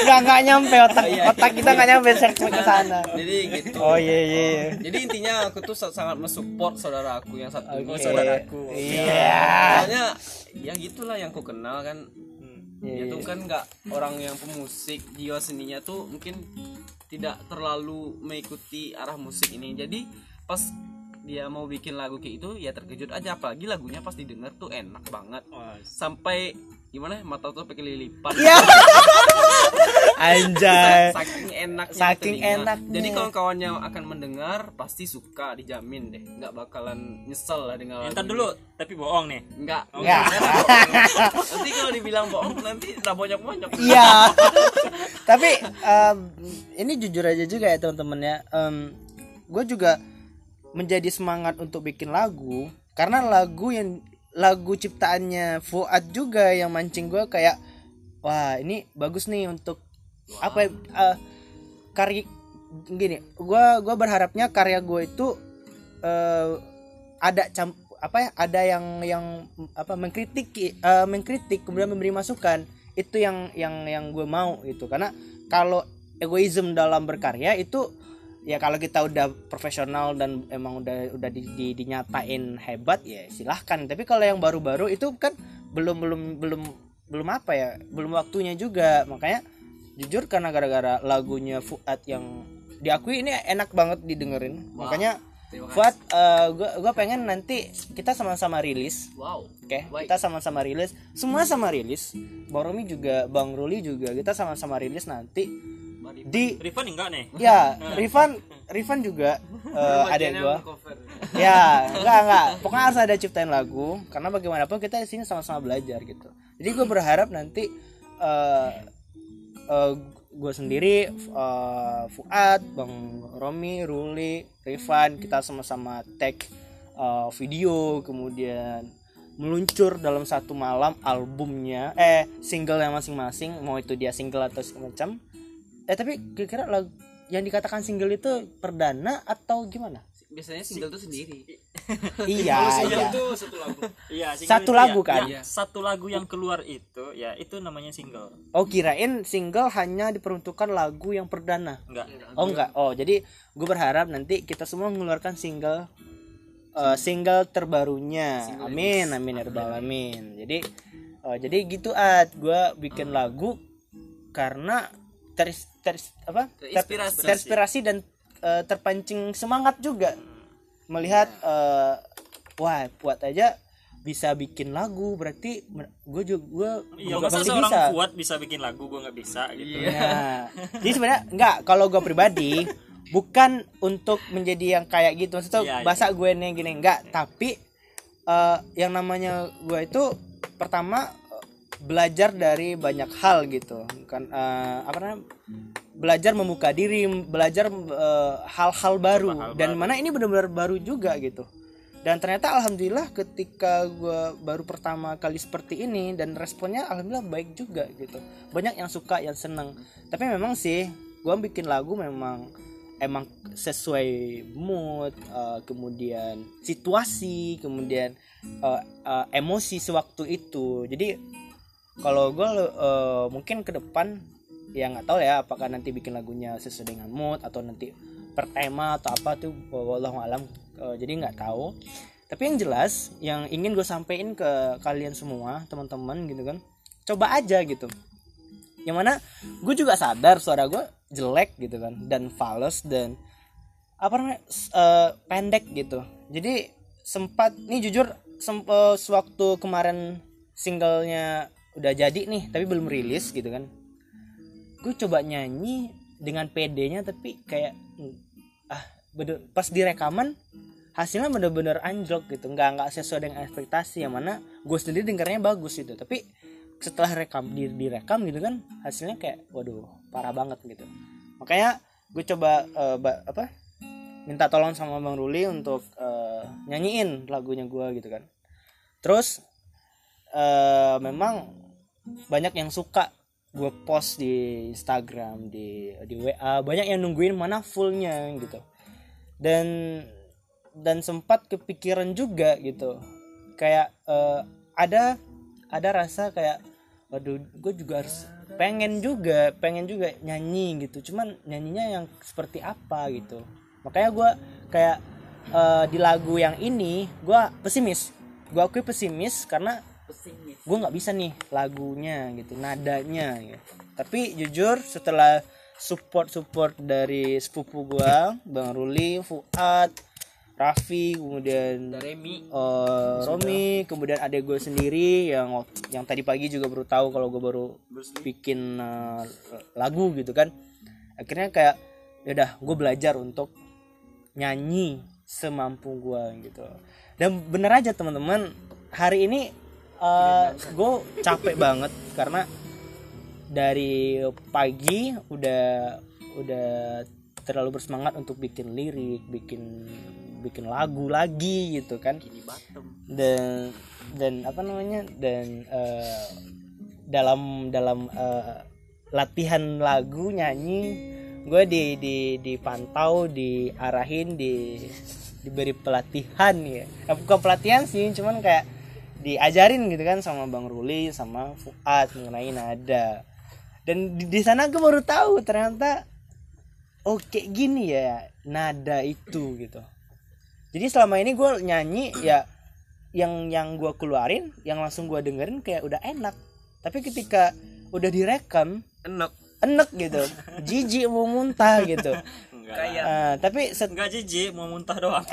Nggak nggak nyampe otak otak kita nggak nyampe ke sana. Jadi gitu. Oh iya iya. Iya. jadi intinya aku tuh sa- sangat mensupport saudara aku yang satu ini Oke. saudaraku iya. Soalnya ya gitulah yang ku kenal kan. Iya, dia tuh kan nggak orang yang pemusik jiwa seninya tuh mungkin tidak terlalu mengikuti arah musik ini. Jadi pas dia mau bikin lagu kayak itu ya terkejut aja apalagi lagunya pas didengar tuh enak banget sampai gimana ya, mata tuh pakai lilipan Iya. anjay saking enak Saking enaknya. jadi kawan-kawan yang akan mendengar pasti suka dijamin deh nggak bakalan nyesel lah dengan lagu Entar ini. dulu tapi bohong nih Enggak. Enggak. nanti kalau dibilang bohong nanti udah bonyok-bonyok. Iya. Tapi em, ini jujur aja juga ya teman-teman ya. gue juga menjadi semangat untuk bikin lagu karena lagu yang lagu ciptaannya Fuad juga yang mancing gue kayak wah ini bagus nih untuk apa ya, eh, karya gini gue gua berharapnya karya gue itu eh, ada cam apa ya ada yang yang apa mengkritik eh, mengkritik kemudian memberi masukan itu yang yang yang gue mau gitu. Karena kalau egoisme dalam berkarya itu ya kalau kita udah profesional dan emang udah udah di, di- dinyatain hebat ya silahkan tapi kalau yang baru-baru itu kan belum belum belum belum apa ya belum waktunya juga makanya jujur karena gara-gara lagunya Fuad yang diakui ini enak banget didengerin makanya Fuad eh, gua gua pengen nanti kita sama-sama rilis Wow. Oke, Baik. kita sama-sama rilis. Semua sama rilis. Bang Romi juga, Bang Ruli juga. Kita sama-sama rilis nanti di Rifan enggak nih ya, Rifan Rifan juga eh adik Bagiannya gua. Ya, enggak enggak. Pokoknya harus ada ciptain lagu karena bagaimanapun kita di sini sama-sama belajar gitu. Jadi gue berharap nanti eh eh, gue sendiri eh, Fuad, Bang Romi, Ruli, Rifan kita sama-sama tag eh, video kemudian meluncur dalam satu malam albumnya eh singlenya masing-masing mau itu dia single atau semacam eh tapi kira-kira lagu yang dikatakan single itu perdana atau gimana? Biasanya single tuh sendiri. iya iya. Itu satu lagu. iya single Satu itu lagu ya, kan? ya, satu lagu yang keluar itu ya itu namanya single. Oh kirain single hanya diperuntukkan lagu yang perdana? Enggak. Oh enggak. Oh jadi gue berharap nanti kita semua mengeluarkan single eh, single. terbarunya. Amin amin ya rabbal alamin. Jadi oh, jadi gitu at gue bikin lagu karena ter, ter apa? Ter- Terinspirasi. terinspirasi dan eh, terpancing semangat juga. Melihat eh, wah buat aja bisa bikin lagu berarti gue juga gue iya masa seorang kuat bisa bikin lagu gua nggak bisa gitu. Nah, jadi sebenarnya enggak kalau gue pribadi bukan untuk menjadi yang kayak gitu. Maksudnya Iya, iya. bahasa gue nih gini enggak tapi eh, yang namanya gue itu pertama belajar dari banyak hal gitu. Kan eh, apa namanya? Belajar membuka diri belajar eh, hal-hal baru. Dan mana ini benar-benar baru juga gitu. Dan ternyata alhamdulillah ketika gue baru pertama kali seperti ini dan responnya alhamdulillah baik juga gitu. Banyak yang suka yang seneng. Tapi memang sih gue bikin lagu memang emang sesuai mood eh, kemudian situasi kemudian eh, eh, emosi sewaktu itu. Jadi kalau gue eh, mungkin ke depan ya nggak tahu ya apakah nanti bikin lagunya sesuai dengan mood atau nanti per tema atau apa tuh wallahu alam Eh, jadi nggak tahu. Tapi yang jelas yang ingin gue sampaikan ke kalian semua teman-teman gitu kan coba aja gitu. Yang mana gue juga sadar suara gue jelek gitu kan dan fals dan apa namanya eh, pendek gitu. Jadi sempat nih jujur sem- eh, sewaktu kemarin singlenya udah jadi nih tapi belum rilis gitu kan. Gue coba nyanyi dengan PD-nya tapi kayak ah bener, pas di rekaman hasilnya bener-bener anjlok gitu. Nggak nggak sesuai dengan ekspektasi yang mana gue sendiri dengarnya bagus gitu. Tapi setelah rekam di direkam gitu kan hasilnya kayak waduh parah banget gitu. Makanya gue coba eh, ba- apa minta tolong sama bang Ruli untuk eh, nyanyiin lagunya gue gitu kan. Terus eh, memang banyak yang suka gue post di Instagram di di WA banyak yang nungguin mana fullnya gitu. Dan dan sempat kepikiran juga gitu. Kayak eh, ada ada rasa kayak waduh gue juga harus pengen juga pengen juga nyanyi gitu. Cuman nyanyinya yang seperti apa gitu. Makanya gue kayak eh, di lagu yang ini gue pesimis. Gue akui pesimis karena gue nggak bisa nih lagunya gitu nadanya gitu. tapi jujur setelah support support dari sepupu gue bang Ruli Fuad Raffi kemudian Remi. eh, Romi kemudian adek gue sendiri yang yang tadi pagi juga baru tahu kalau gue baru bikin eh, lagu gitu kan. Akhirnya kayak yaudah gue belajar untuk nyanyi semampu gue gitu. Dan bener aja teman-teman hari ini eh, gue capek banget karena dari pagi udah udah terlalu bersemangat untuk bikin lirik bikin bikin lagu lagi gitu kan. Dan dan apa namanya dan eh, dalam dalam eh, latihan lagu nyanyi gue di di dipantau diarahin di diberi pelatihan ya. Eh, bukan pelatihan sih cuman kayak diajarin gitu kan sama bang Ruli sama Fuad mengenai nada. Dan di, di sana gue baru tahu ternyata oh kayak gini ya nada itu gitu. Jadi selama ini gue nyanyi ya yang yang gue keluarin yang langsung gue dengerin kayak udah enak. Tapi ketika udah direkam enak enek gitu. Jijik mau muntah gitu kayak Ah, tapi set- Enggak jijik mau muntah doang.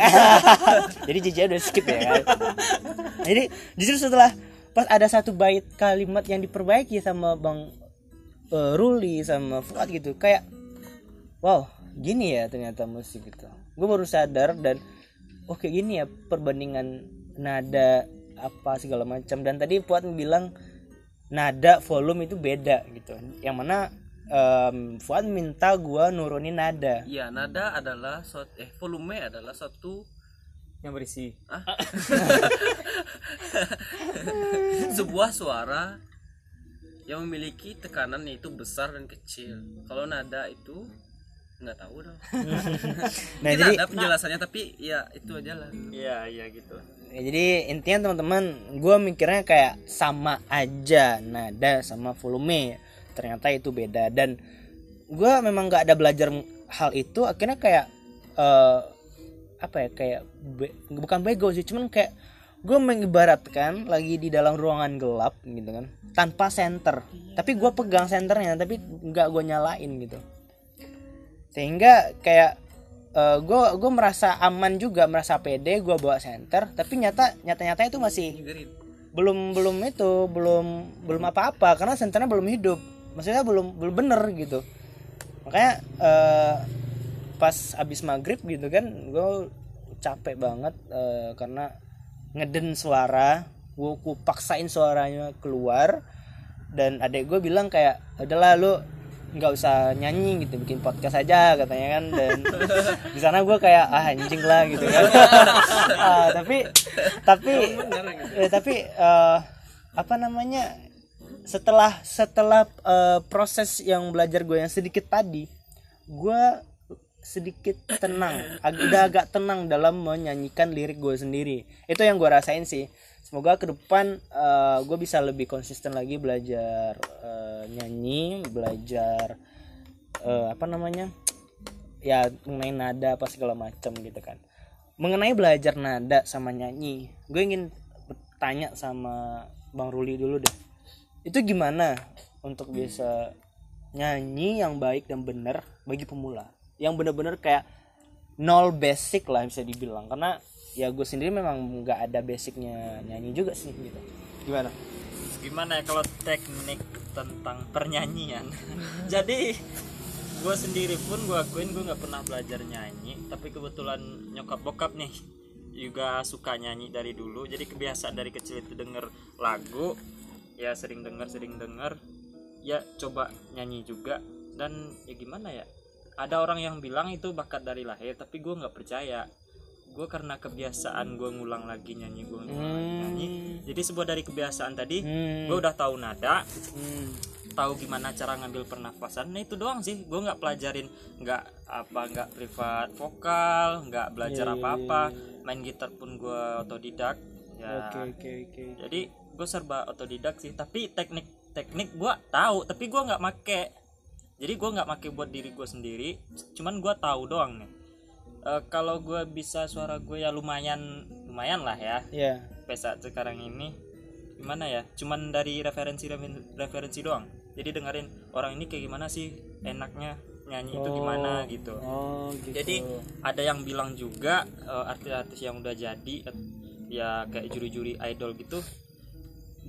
jadi jijik udah skip ya? Kan jadi justru setelah pas ada satu bait kalimat yang diperbaiki sama bang eh, Ruli sama Fuad gitu kayak wow gini ya ternyata musik gitu. Gue baru sadar dan oh kayak gini ya perbandingan nada apa segala macam. Dan tadi Fuad bilang nada volume itu beda gitu. Yang mana em, Fuad minta gua nurunin nada ya nada adalah suatu eh volume adalah suatu yang berisi sebuah suara yang memiliki tekanan yaitu besar dan kecil. Kalau nada itu nggak tahu dong. nah jadi ada penjelasannya tapi ya itu aja lah. Iya, iya gitu. Ya, jadi intinya teman-teman gue mikirnya kayak sama aja nada sama volume ternyata itu beda. Dan gue memang nggak ada belajar hal itu akhirnya kayak eh, apa ya kayak be- bukan bego sih cuman kayak gue mengibaratkan lagi di dalam ruangan gelap gitu kan tanpa senter. Tapi gue pegang senternya tapi nggak gue nyalain gitu. Sehingga kayak gue gue merasa aman juga merasa pede gue bawa center tapi nyata nyata nyata itu masih belum belum itu belum belum apa apa karena senternya belum hidup maksudnya belum belum bener gitu. Makanya eh, pas abis maghrib gitu kan gue capek banget eh, karena ngeden suara gue ku paksain suaranya keluar dan adek gue bilang kayak adalah lu nggak usah nyanyi gitu bikin podcast aja katanya kan dan di sana gue kayak ah anjing lah gitu kan. Ah, tapi tapi eh, tapi eh, apa namanya setelah setelah eh, proses yang belajar gue yang sedikit tadi gue sedikit tenang ag- udah agak tenang dalam menyanyikan lirik gue sendiri. Itu yang gue rasain sih. Semoga ke depan eh, gue bisa lebih konsisten lagi belajar eh, nyanyi belajar eh, apa namanya ya mengenai nada apa segala macam gitu kan. Mengenai belajar nada sama nyanyi gue ingin bertanya sama bang Ruli dulu deh itu gimana untuk bisa nyanyi yang baik dan benar bagi pemula? Yang benar-benar kayak nol basic lah bisa dibilang. Karena ya gue sendiri memang nggak ada basicnya nyanyi juga sih gitu. Gimana? Gimana ya kalau teknik tentang pernyanyian? Jadi gue sendiri pun gue akuin gue nggak pernah belajar nyanyi tapi kebetulan nyokap bokap nih juga suka nyanyi dari dulu. Jadi kebiasaan dari kecil itu denger lagu ya sering denger sering denger ya coba nyanyi juga. Dan ya gimana ya ada orang yang bilang itu bakat dari lahir tapi gue nggak percaya. Gue karena kebiasaan gue ngulang lagi nyanyi gue ngulang lagi nyanyi. Jadi sebuah dari kebiasaan tadi Hmm. gue udah tahu nada Hmm. tahu gimana cara ngambil pernafasan. Nah itu doang sih. Gue nggak pelajarin nggak apa nggak privat vokal nggak belajar Iya, iya, apa apa main gitar pun gue otodidak ya. Oke oke oke. Jadi gue serba otodidak sih tapi teknik teknik gue tahu tapi gue nggak make. Jadi gue nggak make buat diri gue sendiri cuman gue tahu doang nih. Eh, kalau gue bisa suara gue ya lumayan lumayan lah ya. Sampai saat sekarang ini gimana ya? Cuman dari referensi referensi doang. Jadi dengerin orang ini kayak gimana sih enaknya nyanyi itu gimana gitu. Oh gitu. Jadi ada yang bilang juga eh, artis-artis yang udah jadi eh, ya kayak juri-juri idol gitu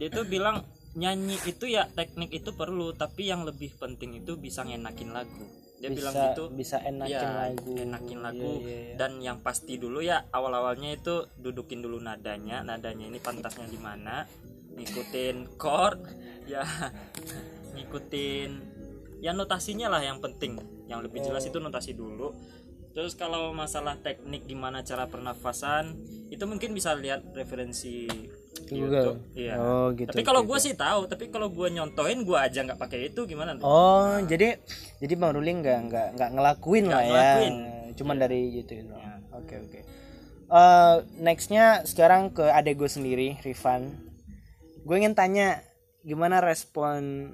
dia tuh bilang nyanyi itu ya teknik itu perlu tapi yang lebih penting itu bisa ngenakin lagu. Dia bisa bilang gitu. bisa enakin ya lagu. enakin lagu. Iya, iya, iya. dan yang pasti dulu ya awal awalnya itu dudukin dulu nadanya. Nadanya ini pantasnya di mana? Ngikutin chord ya. Ngikutin ya notasinya lah yang penting. Yang lebih jelas itu notasi dulu. Terus kalau masalah teknik gimana cara pernafasan itu mungkin bisa lihat referensi Google. YouTube iya oh gitu tapi kalau gue sih tahu tapi kalau gue nyontoin gue aja nggak pakai itu gimana tuh Oh, jadi jadi Bang Ruli nggak nggak nggak ngelakuin lah ya. ngelakuin. Cuman dari gitu. gitu. Oke oke. Eh, nextnya sekarang ke adek gue sendiri, Rifan. Gue ingin tanya gimana respon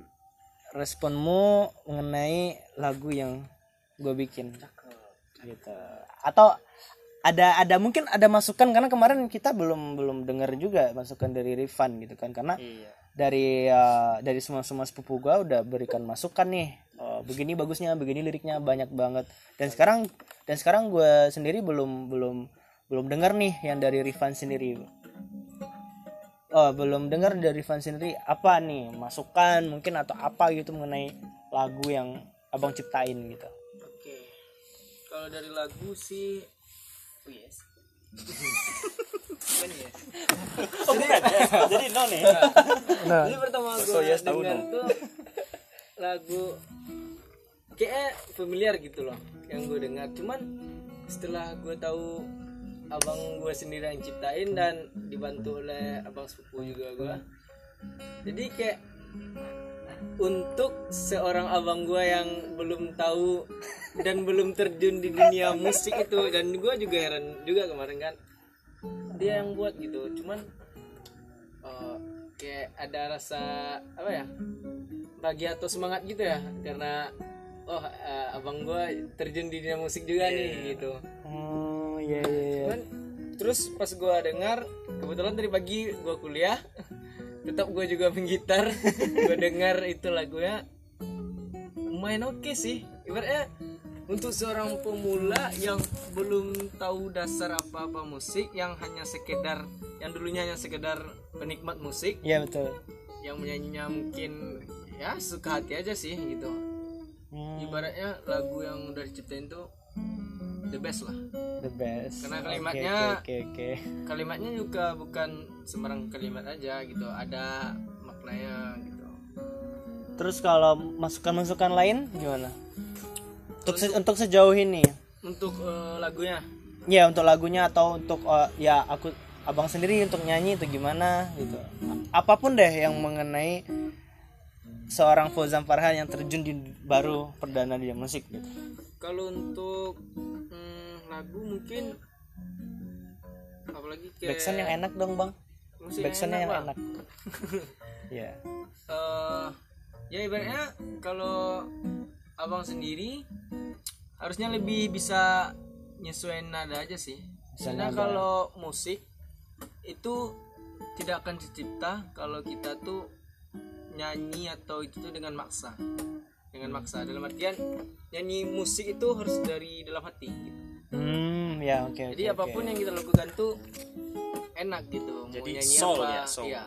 responmu mengenai lagu yang gue bikin gitu atau ada ada mungkin ada masukan karena kemarin kita belum belum dengar juga masukan dari Rifan gitu kan. Karena iya. dari uh, dari semua semua sepupu gua udah berikan masukan nih. Uh, begini bagusnya begini liriknya banyak banget. Dan sekarang dan sekarang gue sendiri belum belum belum dengar nih yang dari Rifan sendiri. Oh belum dengar dari Rifan sendiri apa nih? Masukan mungkin atau apa gitu mengenai lagu yang abang ciptain gitu. Oke. Kalau dari lagu sih Oh yes. Bukan yes. jadi no nih Jadi pertama gue dengar tuh lagu kayak familiar gitu loh yang gue dengar. Cuman setelah gue tahu abang gue sendiri yang ciptain dan dibantu oleh abang sepupu juga gue. Jadi kayak untuk seorang abang gue yang belum tahu dan belum terjun di dunia musik itu. Dan gue juga heran juga kemarin kan dia yang buat gitu. Cuman eh, kayak ada rasa apa ya bahagia atau semangat gitu ya. Karena oh eh, abang gue terjun di dunia musik juga nih gitu. Oh iya iya iya. Cuman terus pas gue dengar kebetulan tadi pagi gue kuliah tetap gue juga main gitar. Gue dengar itu lagunya. Lumayan oke sih. Ibaratnya untuk seorang pemula yang belum tahu dasar apa-apa musik yang hanya sekedar yang dulunya hanya sekedar penikmat musik iya betul. yang menyanyinya mungkin ya suka hati aja sih gitu. Hmm, ibaratnya lagu yang udah diciptain tuh the best lah. The best. Karena kalimatnya- oke oke oke. kalimatnya juga bukan sembarang kalimat aja gitu. Ada maknanya gitu. Terus kalau masukan-masukan lain gimana? Untuk se- untuk sejauh ini. Untuk eh, lagunya? Ya untuk lagunya atau untuk eh, ya aku abang sendiri untuk nyanyi itu gimana gitu. Apa pun deh yang mengenai seorang Fauzan Farhan yang terjun di baru perdana di musik gitu. Kalau untuk hmm, lagu mungkin. Apalagi kayak backsound yang enak dong bang. Musik backsoundnya yang Bang. enak. Ya Eh, ya ibaratnya kalau abang sendiri harusnya lebih bisa nyesuaiin nada aja sih. Karena kalau musik itu tidak akan tercipta kalau kita tuh nyanyi atau itu tuh dengan maksa. Dengan maksa. Dalam artian nyanyi musik itu harus dari dalam hati. gitu. Hmm ya oke oke jadi oke. apa pun yang kita lakukan tuh enak gitu mau Jadi nyanyi soul apa ya, soul. iya.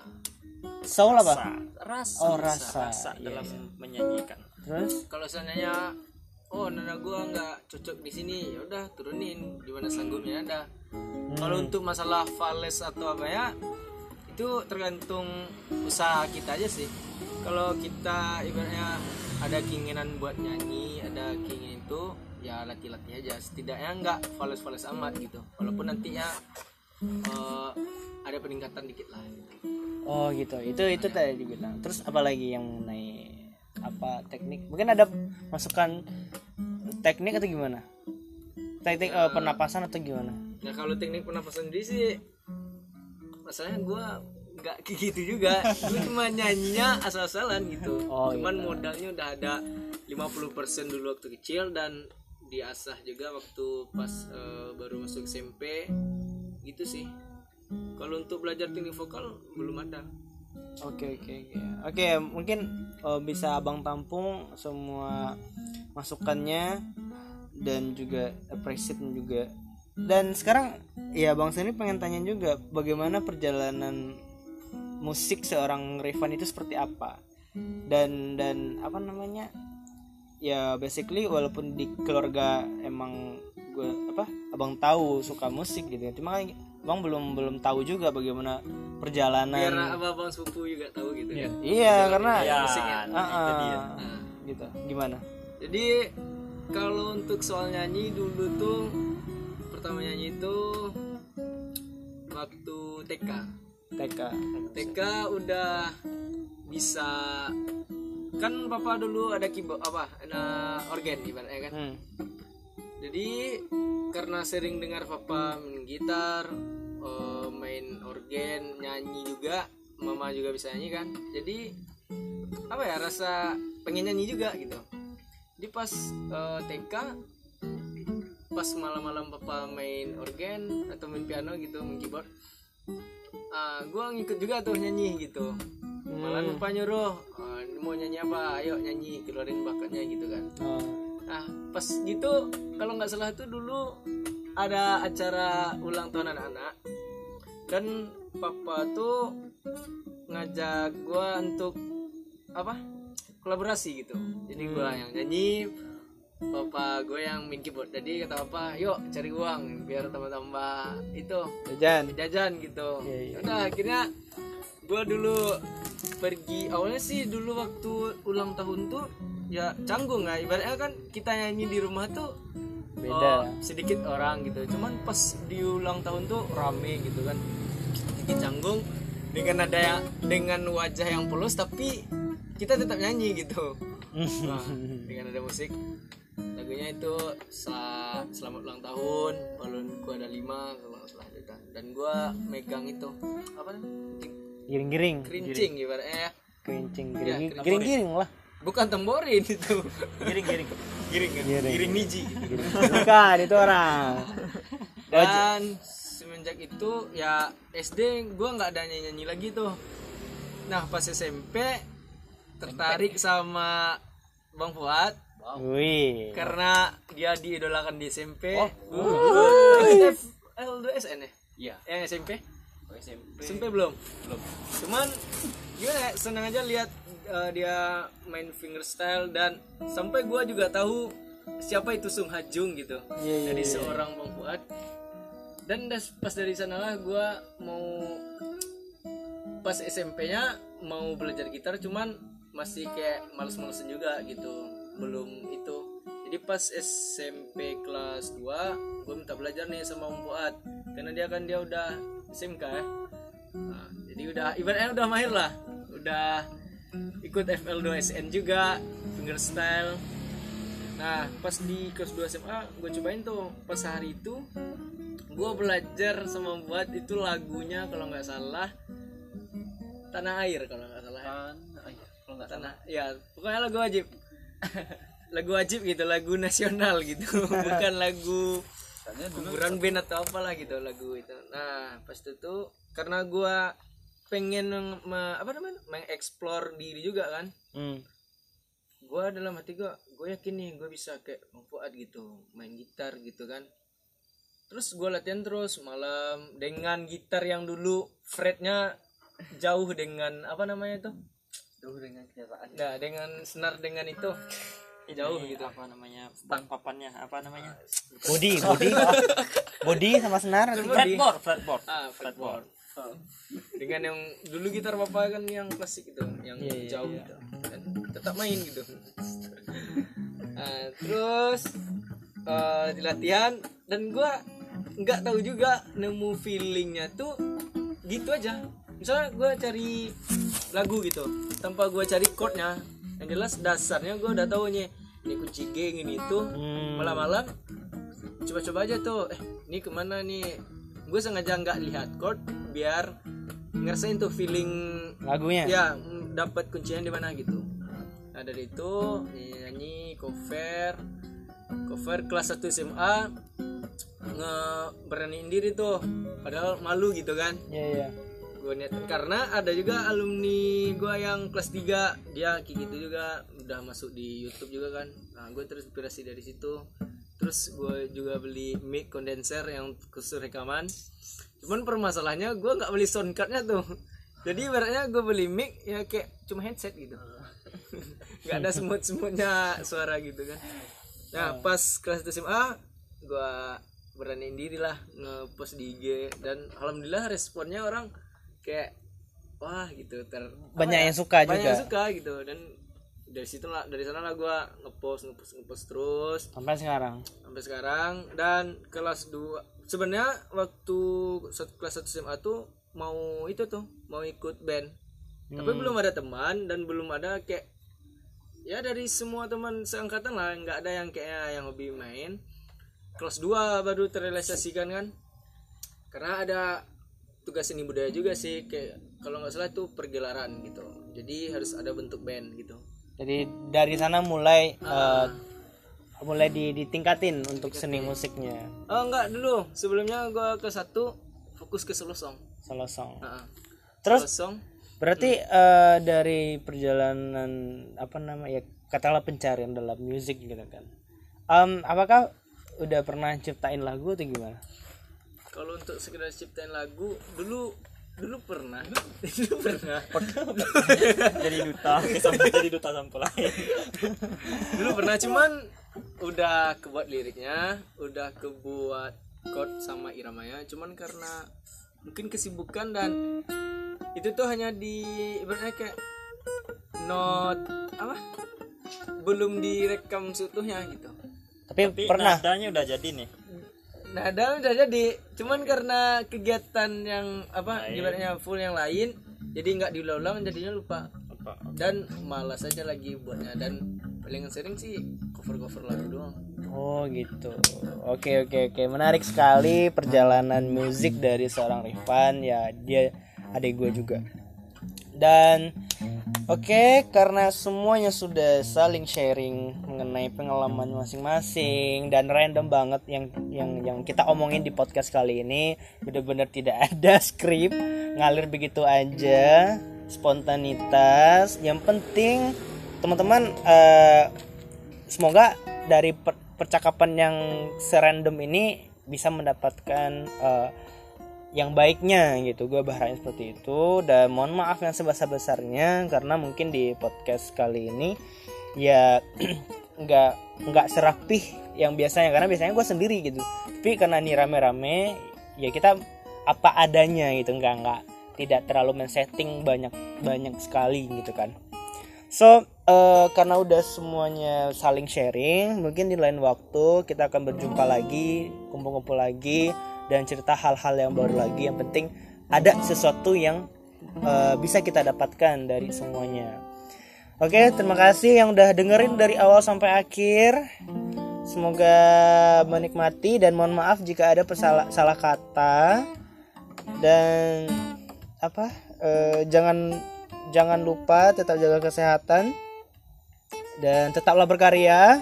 soul apa? Rasa. Oh rasa, rasa. Iya, dalam iya. menyanyikan. Terus? Kalau seandainya oh nada gua nggak cocok di sini ya udah turunin. Di mana sanggupnya ada. Kalau untuk masalah fales atau apa ya itu tergantung usaha kita aja sih. Kalau kita ibaratnya ada keinginan buat nyanyi ada keinginan itu ya latih-latih aja setidaknya nggak fales-fales amat gitu walaupun nantinya eh, ada peningkatan dikit lah gitu. Oh gitu, itu itu tadi dibilang. Terus apalagi yang mengenai apa teknik? Mungkin ada masukan teknik atau gimana? Teknik eh, pernapasan atau gimana? Nah kalau teknik pernapasan sendiri sih masalahnya gue nggak kayak gitu juga gue cuma nyanyinya asal-asalan gitu Oh, cuman modalnya udah ada 50% dulu waktu kecil dan diasah juga waktu pas eh, baru masuk SMP gitu sih. Kalau untuk belajar teknik vokal belum ada. Oke oke oke. Oke mungkin eh, bisa abang tampung semua masukannya dan juga appreciate juga. Dan sekarang ya bang sendiri pengen tanya juga bagaimana perjalanan musik seorang Revan itu seperti apa? Dan dan apa namanya ya basically walaupun di keluarga emang gue apa abang tahu suka musik gitu ya cuma kan abang belum belum tahu juga bagaimana perjalanan biar abang-abang sepupu juga tahu gitu kan Iya, karena ya musiknya. Dia ah, gitu. Gimana? Jadi kalau untuk soal nyanyi dulu tuh pertama nyanyi itu waktu TK. TK. TK udah bisa kan papa dulu ada keyboard apa ada organ ibaratnya kan. Hmm. Jadi karena sering dengar papa main gitar, eh, main organ, nyanyi juga, mama juga bisa nyanyi kan. Jadi apa ya rasa pengen nyanyi juga gitu. Di pas eh, TK pas malam-malam papa main organ atau main piano gitu, main keyboard, ah gue ngikut juga tuh nyanyi gitu. Malah papa nyuruh, "Ah, mau nyanyi apa? Ayo nyanyi, keluarin bakatnya gitu kan. Oh. Nah, pas gitu kalau nggak salah itu dulu ada acara ulang tahun anak-anak dan papa tuh ngajak gua untuk apa kolaborasi gitu jadi gua yang nyanyi papa gue yang main keyboard jadi kata papa yuk cari uang biar tambah-tambah itu Jajan. jajan gitu Iya, iya. udah akhirnya gue dulu pergi awalnya sih dulu waktu ulang tahun tuh ya canggung lah. Ibaratnya kan kita nyanyi di rumah tuh Beda. oh, sedikit orang gitu. Cuman pas di ulang tahun tuh rame gitu kan. Sedikit canggung dengan ada yang dengan wajah yang polos tapi kita tetap nyanyi gitu. Nah, dengan ada musik. Lagunya itu sa- selamat ulang tahun balonku ada lima kalau nggak salah dan gua megang itu apa namanya Giring-giring. kerincing ibaratnya ya Kerincing, Ya, giring, kerincing. giring-giring lah. bukan tamborin itu giring giring giring kan Giring. giring niji Bukan, itu orang. dan semenjak itu ya SD gua nggak ada nyanyi nyanyi lagi tuh nah pas SMP tertarik sama bang Fuad Wih. karena dia diidolakan di SMP Oh. L2SN ya Iya. yang SMP SMP. SMP belum? Belum. Cuman gimana ya senang aja lihat uh, dia main fingerstyle dan sampai gua juga tahu siapa itu Sung Hajung gitu. Iya, iya, dari iya. seorang Bang Fuad dan das- pas dari sanalah gua mau pas SMP-nya mau belajar gitar cuman masih kayak males-malesan juga gitu. Belum itu. Jadi pas SMP kelas 2 gue minta belajar nih sama Om Fuad karena dia kan dia udah SMK ya Nah, jadi udah ibaratnya udah mahir lah. Udah ikut FL2SN juga fingerstyle nah pas di kelas 2 SMA gue cobain tuh. Pas hari itu gue belajar sama Fuad itu lagunya kalau nggak salah tanah air kalau nggak salah. Kan, ay, kalau nggak salah. tanah ya pokoknya lagu wajib. Lagu wajib gitu lagu nasional gitu. Bukan lagu Soalnya dulu kuburan band atau apalah gitu lagu itu. Nah pas itu tuh karena gua pengen me- apa namanya mengeksplor diri juga kan. Hmm. gua dalam hati gua gue yakin nih gue bisa kayak Bang Fuad gitu main gitar gitu kan. Terus gua latihan terus malam dengan gitar yang dulu fretnya jauh dengan apa namanya tuh jauh dengan kenyataan. Nah dengan senar dengan itu jauh Ini gitu apa namanya stang papannya apa namanya? Body, body. body sama senar. fretboard fretboard. Ah fretboard. dengan yang dulu gitar bapak kan yang klasik itu yang jauh gitu. Dan tetap main gitu. Nah, terus eh, di latihan dan gua nggak tahu juga nemu feelingnya tuh gitu aja. Misalnya gua cari lagu gitu tanpa gua cari chordnya yang jelas dasarnya gua udah tahu nih ini kunci G ini itu malam-malam. Coba-coba aja tuh eh ini ke mana nih? Gue sengaja nggak lihat chord biar ngerasain tuh feeling Lagunya. ya dapat kuncinya di mana gitu. Nah dari itu nyanyi cover. Cover kelas 1 SMA nge beraniin diri tuh. Padahal malu gitu kan. Iya, iya. Gue niat karena ada juga alumni gue yang kelas 3 dia kayak gitu juga udah masuk di YouTube juga kan. Nah gue terinspirasi dari situ. Terus gue juga beli mic condenser yang khusus rekaman. Cuman permasalahannya gue nggak beli sound cardnya tuh. Jadi ibaratnya gue beli mic ya kayak cuma headset gitu. Nggak ada semut semutnya suara gitu kan. Nah pas kelas 1 SMA gue beraniin diri lah ngepost di IG dan alhamdulillah responnya orang kayak wah gitu ter Banyak ya, yang suka banyak juga. yang suka gitu. Dan dari situ lah dari sana lah gue ngepost ngepost ngepost terus. Sampai sekarang. sampai sekarang. Dan kelas 2 sebenarnya waktu kelas 1 SMA tuh mau itu tuh mau ikut band. Tapi belum ada teman dan belum ada kayak ya dari semua teman seangkatan lah nggak ada yang kayak yang hobi main. Kelas 2 baru terrealisasikan kan. Karena ada tugas seni budaya juga sih kayak kalau nggak salah itu pergelaran gitu jadi harus ada bentuk band gitu Jadi dari sana mulai Ah. eh, mulai di, ditingkatin untuk seni musiknya. oh enggak dulu sebelumnya gua ke satu fokus ke solo song Solo song. Nah, Terus solo song berarti eh, dari perjalanan apa nama ya katakanlah pencarian dalam musik gitu kan. Em, apakah udah pernah ciptain lagu atau gimana? Kalau untuk sekedar ciptain lagu dulu dulu pernah. Dulu pernah. Jadi duta sampai jadi duta sampel lain dulu pernah cuman udah kebuat liriknya udah kebuat chord sama iramanya cuman karena mungkin kesibukan dan itu tuh hanya di ibaratnya kayak not apa? Belum direkam seutuhnya gitu. Tapi, tapi pernah. nadanya udah jadi nih Nah, ada udah jadi, cuman karena kegiatan yang apa, ibaratnya full yang lain, jadi nggak diulang-ulang, jadinya lupa. apa Dan malas aja lagi buatnya dan paling sering sih cover-cover lagu doang. Oh gitu. Oke oke oke. Menarik sekali perjalanan musik dari seorang Rifan. Ya dia adik gue juga. Dan oke karena semuanya sudah saling sharing mengenai pengalaman masing-masing dan random banget yang yang yang kita omongin di podcast kali ini benar-benar tidak ada skrip ngalir begitu aja spontanitas. Yang penting teman-teman eh, semoga dari per- percakapan yang serandom ini bisa mendapatkan eh, yang baiknya gitu. Gue berharap seperti itu. Dan mohon maaf yang sebesar besarnya karena mungkin di podcast kali ini ya nggak nggak serapih yang biasanya. Karena biasanya gue sendiri gitu. Tapi karena ini rame-rame ya kita apa adanya gitu. Nggak nggak tidak terlalu men-setting banyak banyak sekali gitu kan. So eh, karena udah semuanya saling sharing, mungkin di lain waktu kita akan berjumpa lagi, kumpul-kumpul lagi dan cerita hal-hal yang baru lagi. Yang penting ada sesuatu yang eh, bisa kita dapatkan dari semuanya. Oke, terima kasih yang udah dengerin dari awal sampai akhir. Semoga menikmati dan mohon maaf jika ada pesalah salah kata dan apa eh, jangan jangan lupa tetap jaga kesehatan dan tetaplah berkarya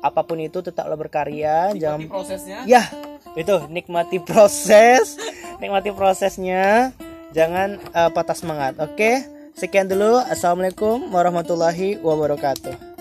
apa pun itu tetaplah berkarya jangan prosesnya ya itu nikmati proses. Nikmati prosesnya. Jangan eh, patah semangat. Oke sekian dulu. Assalamualaikum warahmatullahi wabarakatuh